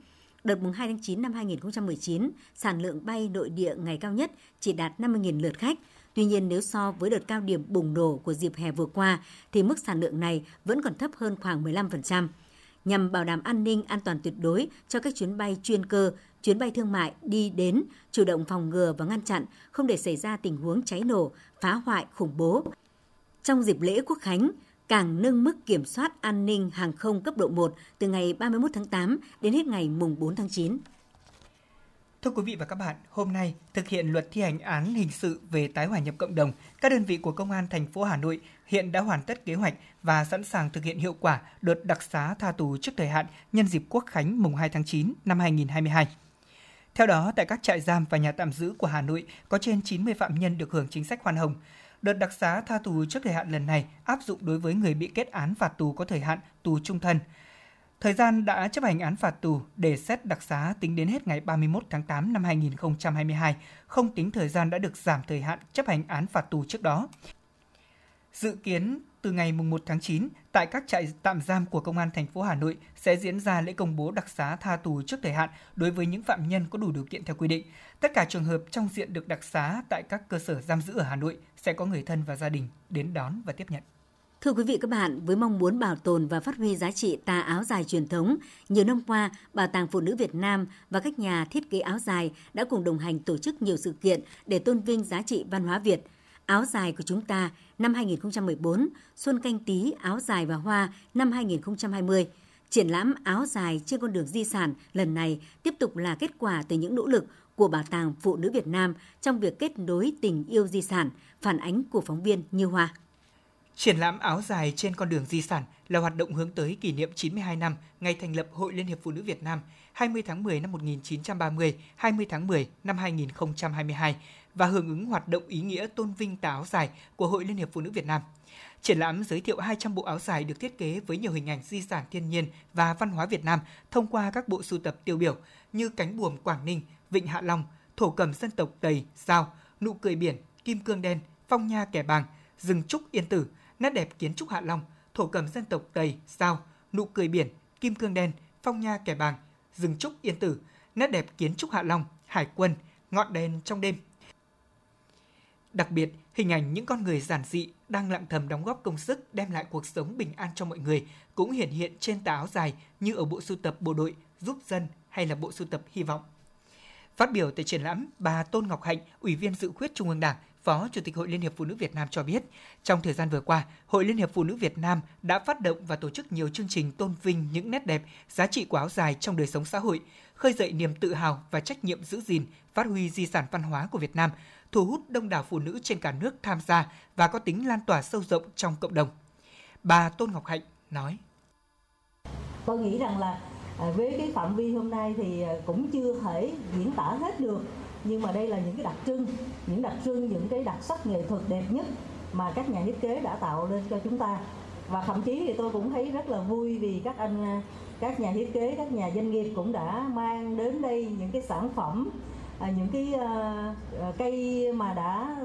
Đợt mùng 2 tháng 9 năm 2019, sản lượng bay nội địa ngày cao nhất chỉ đạt 50.000 lượt khách. Tuy nhiên nếu so với đợt cao điểm bùng nổ của dịp hè vừa qua thì mức sản lượng này vẫn còn thấp hơn khoảng 15%. Nhằm bảo đảm an ninh an toàn tuyệt đối cho các chuyến bay chuyên cơ, chuyến bay thương mại đi đến, chủ động phòng ngừa và ngăn chặn không để xảy ra tình huống cháy nổ, phá hoại, khủng bố. Trong dịp lễ Quốc khánh, càng nâng mức kiểm soát an ninh hàng không cấp độ 1 từ ngày 31 tháng 8 đến hết ngày mùng 4 tháng 9. Thưa quý vị và các bạn, hôm nay thực hiện luật thi hành án hình sự về tái hòa nhập cộng đồng, các đơn vị của Công an thành phố Hà Nội hiện đã hoàn tất kế hoạch và sẵn sàng thực hiện hiệu quả đợt đặc xá tha tù trước thời hạn nhân dịp Quốc khánh mùng 2 tháng 9 năm 2022. Theo đó, tại các trại giam và nhà tạm giữ của Hà Nội có trên 90 phạm nhân được hưởng chính sách khoan hồng. Đợt đặc xá tha tù trước thời hạn lần này áp dụng đối với người bị kết án phạt tù có thời hạn tù trung thân. Thời gian đã chấp hành án phạt tù để xét đặc xá tính đến hết ngày 31 tháng 8 năm 2022, không tính thời gian đã được giảm thời hạn chấp hành án phạt tù trước đó. Dự kiến từ ngày 1 tháng 9, tại các trại tạm giam của Công an thành phố Hà Nội sẽ diễn ra lễ công bố đặc xá tha tù trước thời hạn đối với những phạm nhân có đủ điều kiện theo quy định. Tất cả trường hợp trong diện được đặc xá tại các cơ sở giam giữ ở Hà Nội sẽ có người thân và gia đình đến đón và tiếp nhận. Thưa quý vị các bạn, với mong muốn bảo tồn và phát huy giá trị tà áo dài truyền thống, nhiều năm qua, Bảo tàng Phụ nữ Việt Nam và các nhà thiết kế áo dài đã cùng đồng hành tổ chức nhiều sự kiện để tôn vinh giá trị văn hóa Việt. Áo dài của chúng ta năm 2014, Xuân canh tí áo dài và hoa năm 2020. Triển lãm áo dài trên con đường di sản lần này tiếp tục là kết quả từ những nỗ lực của Bảo tàng Phụ nữ Việt Nam trong việc kết nối tình yêu di sản, phản ánh của phóng viên Như Hoa. Triển lãm áo dài trên con đường di sản là hoạt động hướng tới kỷ niệm 92 năm ngày thành lập Hội Liên hiệp Phụ nữ Việt Nam 20 tháng 10 năm 1930, 20 tháng 10 năm 2022 và hưởng ứng hoạt động ý nghĩa tôn vinh tà áo dài của Hội Liên hiệp Phụ nữ Việt Nam. Triển lãm giới thiệu 200 bộ áo dài được thiết kế với nhiều hình ảnh di sản thiên nhiên và văn hóa Việt Nam thông qua các bộ sưu tập tiêu biểu như cánh buồm Quảng Ninh, Vịnh Hạ Long, thổ cầm dân tộc Tây, Giao, nụ cười biển, kim cương đen, phong nha kẻ bàng, rừng trúc yên tử, nét đẹp kiến trúc Hạ Long, thổ cầm dân tộc Tây, Giao, nụ cười biển, kim cương đen, phong nha kẻ bàng, rừng trúc yên tử, nét đẹp kiến trúc Hạ Long, hải quân, ngọn đèn trong đêm. Đặc biệt, hình ảnh những con người giản dị đang lặng thầm đóng góp công sức đem lại cuộc sống bình an cho mọi người cũng hiển hiện trên tà áo dài như ở bộ sưu tập bộ đội giúp dân hay là bộ sưu tập hy vọng. Phát biểu tại triển lãm, bà Tôn Ngọc Hạnh, Ủy viên dự khuyết Trung ương Đảng, Phó Chủ tịch Hội Liên hiệp Phụ nữ Việt Nam cho biết, trong thời gian vừa qua, Hội Liên hiệp Phụ nữ Việt Nam đã phát động và tổ chức nhiều chương trình tôn vinh những nét đẹp, giá trị của áo dài trong đời sống xã hội, khơi dậy niềm tự hào và trách nhiệm giữ gìn, phát huy di sản văn hóa của Việt Nam, thu hút đông đảo phụ nữ trên cả nước tham gia và có tính lan tỏa sâu rộng trong cộng đồng. Bà Tôn Ngọc Hạnh nói: Tôi nghĩ rằng là à, với cái phạm vi hôm nay thì à, cũng chưa thể diễn tả hết được. Nhưng mà đây là những cái đặc trưng, những đặc trưng, những cái đặc sắc nghệ thuật đẹp nhất mà các nhà thiết kế đã tạo lên cho chúng ta. Và thậm chí thì tôi cũng thấy rất là vui vì các anh à, các nhà thiết kế, các nhà doanh nghiệp cũng đã mang đến đây những cái sản phẩm à, những cái uh, cây mà đã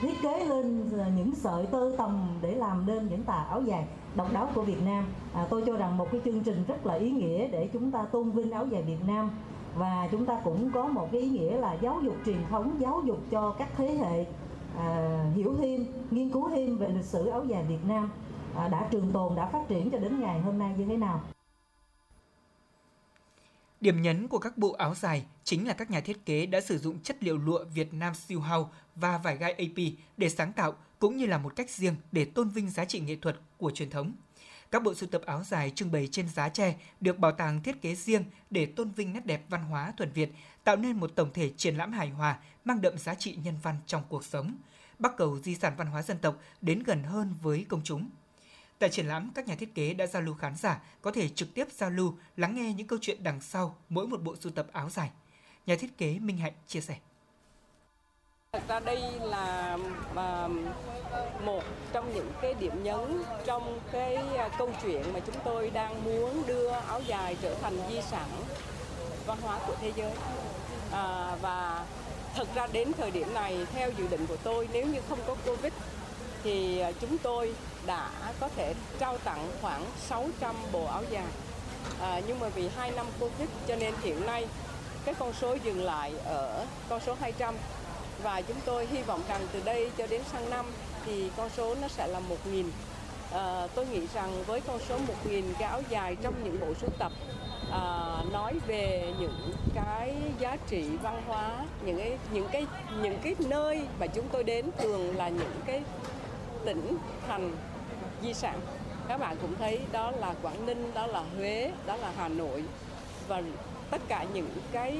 thiết kế lên những sợi tơ tầm để làm nên những tà áo dài độc đáo của Việt Nam. À, tôi cho rằng một cái chương trình rất là ý nghĩa để chúng ta tôn vinh áo dài Việt Nam. Và chúng ta cũng có một cái ý nghĩa là giáo dục truyền thống giáo dục cho các thế hệ à, hiểu thêm nghiên cứu thêm về lịch sử áo dài Việt Nam. À, đã trường tồn đã phát triển cho đến ngày hôm nay như thế nào? Điểm nhấn của các bộ áo dài chính là các nhà thiết kế đã sử dụng chất liệu lụa Việt Nam siêu hao và vải gai AP để sáng tạo cũng như là một cách riêng để tôn vinh giá trị nghệ thuật của truyền thống. Các bộ sưu tập áo dài trưng bày trên giá tre được bảo tàng thiết kế riêng để tôn vinh nét đẹp văn hóa thuần Việt, tạo nên một tổng thể triển lãm hài hòa mang đậm giá trị nhân văn trong cuộc sống. Bắc cầu di sản văn hóa dân tộc đến gần hơn với công chúng. Tại triển lãm, các nhà thiết kế đã giao lưu khán giả có thể trực tiếp giao lưu, lắng nghe những câu chuyện đằng sau mỗi một bộ sưu tập áo dài. Nhà thiết kế Minh Hạnh chia sẻ. Thật ra đây là à, một trong những cái điểm nhấn trong cái à, câu chuyện mà chúng tôi đang muốn đưa áo dài trở thành di sản văn hóa của thế giới. À, và thật ra đến thời điểm này theo dự định của tôi nếu như không có Covid thì à, chúng tôi đã có thể trao tặng khoảng 600 bộ áo dài. À, nhưng mà vì 2 năm Covid cho nên hiện nay cái con số dừng lại ở con số 200 và chúng tôi hy vọng rằng từ đây cho đến sang năm thì con số nó sẽ là 1.000. À, tôi nghĩ rằng với con số 1.000 cái áo dài trong những bộ sưu tập à, nói về những cái giá trị văn hóa, những cái những cái những cái nơi mà chúng tôi đến thường là những cái tỉnh thành di sản. Các bạn cũng thấy đó là Quảng Ninh, đó là Huế, đó là Hà Nội và tất cả những cái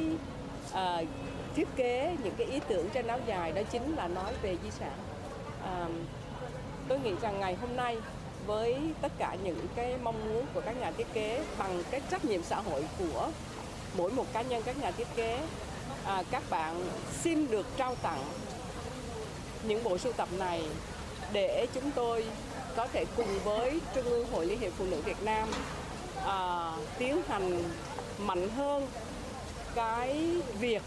uh, thiết kế những cái ý tưởng trên áo dài đó chính là nói về di sản uh, tôi nghĩ rằng ngày hôm nay với tất cả những cái mong muốn của các nhà thiết kế bằng cái trách nhiệm xã hội của mỗi một cá nhân các nhà thiết kế à, các bạn xin được trao tặng những bộ sưu tập này để chúng tôi có thể cùng với Trung ương Hội Liên hiệp Phụ nữ Việt Nam à, tiến hành mạnh hơn cái việc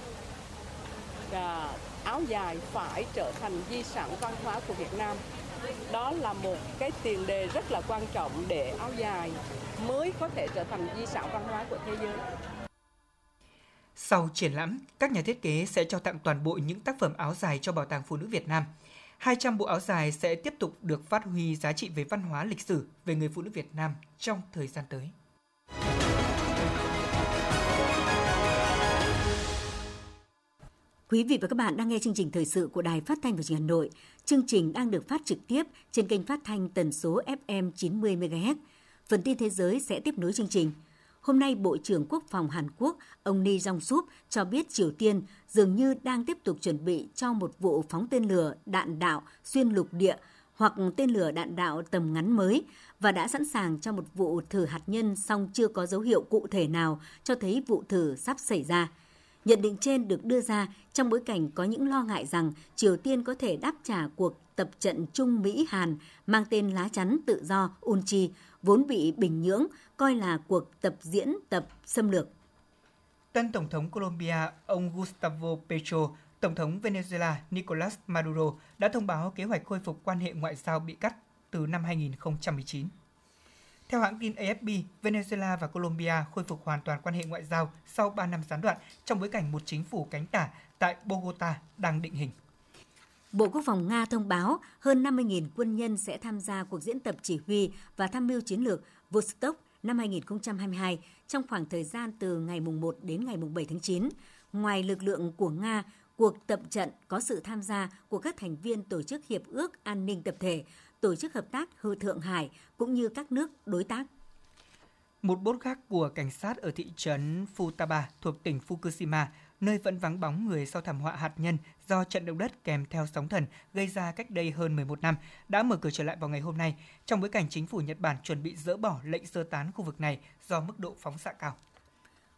à, áo dài phải trở thành di sản văn hóa của Việt Nam. Đó là một cái tiền đề rất là quan trọng để áo dài mới có thể trở thành di sản văn hóa của thế giới. Sau triển lãm, các nhà thiết kế sẽ cho tặng toàn bộ những tác phẩm áo dài cho Bảo tàng Phụ nữ Việt Nam. 200 bộ áo dài sẽ tiếp tục được phát huy giá trị về văn hóa, lịch sử, về người phụ nữ Việt Nam trong thời gian tới. Quý vị và các bạn đang nghe chương trình thời sự của Đài Phát thanh và Truyền hình Hà Nội. Chương trình đang được phát trực tiếp trên kênh phát thanh tần số FM 90 MHz. Phần tin thế giới sẽ tiếp nối chương trình. Hôm nay, Bộ trưởng Quốc phòng Hàn Quốc ông Lee Jong-sup cho biết Triều Tiên dường như đang tiếp tục chuẩn bị cho một vụ phóng tên lửa đạn đạo xuyên lục địa hoặc tên lửa đạn đạo tầm ngắn mới và đã sẵn sàng cho một vụ thử hạt nhân song chưa có dấu hiệu cụ thể nào cho thấy vụ thử sắp xảy ra – Nhận định trên được đưa ra trong bối cảnh có những lo ngại rằng Triều Tiên có thể đáp trả cuộc tập trận Trung Mỹ-Hàn mang tên lá chắn tự do Unchi, vốn bị Bình Nhưỡng coi là cuộc tập diễn tập xâm lược. Tân Tổng thống Colombia ông Gustavo Petro, Tổng thống Venezuela Nicolas Maduro đã thông báo kế hoạch khôi phục quan hệ ngoại giao bị cắt từ năm 2019. Theo hãng tin AFP, Venezuela và Colombia khôi phục hoàn toàn quan hệ ngoại giao sau 3 năm gián đoạn trong bối cảnh một chính phủ cánh tả tại Bogota đang định hình. Bộ Quốc phòng Nga thông báo hơn 50.000 quân nhân sẽ tham gia cuộc diễn tập chỉ huy và tham mưu chiến lược Vostok năm 2022 trong khoảng thời gian từ ngày 1 đến ngày 7 tháng 9. Ngoài lực lượng của Nga, cuộc tập trận có sự tham gia của các thành viên Tổ chức Hiệp ước An ninh Tập thể, Tổ chức Hợp tác Hư Thượng Hải cũng như các nước đối tác. Một bốt khác của cảnh sát ở thị trấn Futaba thuộc tỉnh Fukushima, nơi vẫn vắng bóng người sau thảm họa hạt nhân do trận động đất kèm theo sóng thần gây ra cách đây hơn 11 năm, đã mở cửa trở lại vào ngày hôm nay, trong bối cảnh chính phủ Nhật Bản chuẩn bị dỡ bỏ lệnh sơ tán khu vực này do mức độ phóng xạ cao.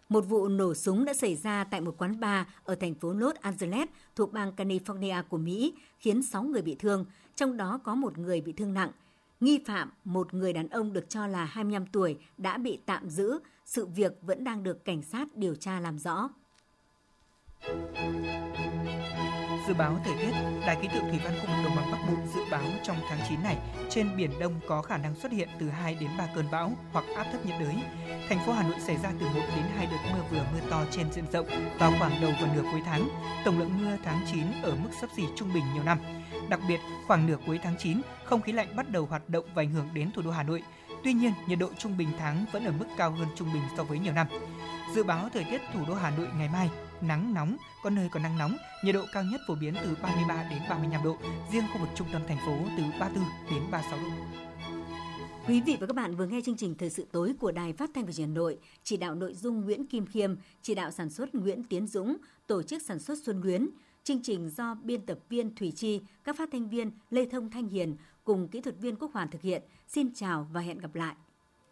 Một vụ nổ súng đã xảy ra tại một quán bar ở thành phố Los Angeles thuộc bang California của Mỹ, khiến 6 người bị thương, trong đó có một người bị thương nặng. Nghi phạm, một người đàn ông được cho là 25 tuổi, đã bị tạm giữ. Sự việc vẫn đang được cảnh sát điều tra làm rõ. Dự báo thời tiết, Đài khí tượng thủy văn khu vực đồng bằng Bắc Bộ dự báo trong tháng 9 này, trên biển Đông có khả năng xuất hiện từ 2 đến 3 cơn bão hoặc áp thấp nhiệt đới. Thành phố Hà Nội xảy ra từ 1 đến 2 đợt mưa vừa mưa to trên diện rộng vào khoảng đầu và nửa cuối tháng. Tổng lượng mưa tháng 9 ở mức sấp xỉ trung bình nhiều năm. Đặc biệt, khoảng nửa cuối tháng 9, không khí lạnh bắt đầu hoạt động và ảnh hưởng đến thủ đô Hà Nội. Tuy nhiên, nhiệt độ trung bình tháng vẫn ở mức cao hơn trung bình so với nhiều năm. Dự báo thời tiết thủ đô Hà Nội ngày mai, nắng nóng, có nơi có nắng nóng, nhiệt độ cao nhất phổ biến từ 33 đến 35 độ, riêng khu vực trung tâm thành phố từ 34 đến 36 độ. Quý vị và các bạn vừa nghe chương trình Thời sự tối của Đài Phát thanh và Truyền hình Hà Nội, chỉ đạo nội dung Nguyễn Kim Khiêm, chỉ đạo sản xuất Nguyễn Tiến Dũng, tổ chức sản xuất Xuân Luyến. Chương trình do biên tập viên Thủy Chi, các phát thanh viên Lê Thông Thanh Hiền cùng kỹ thuật viên Quốc Hoàn thực hiện. Xin chào và hẹn gặp lại.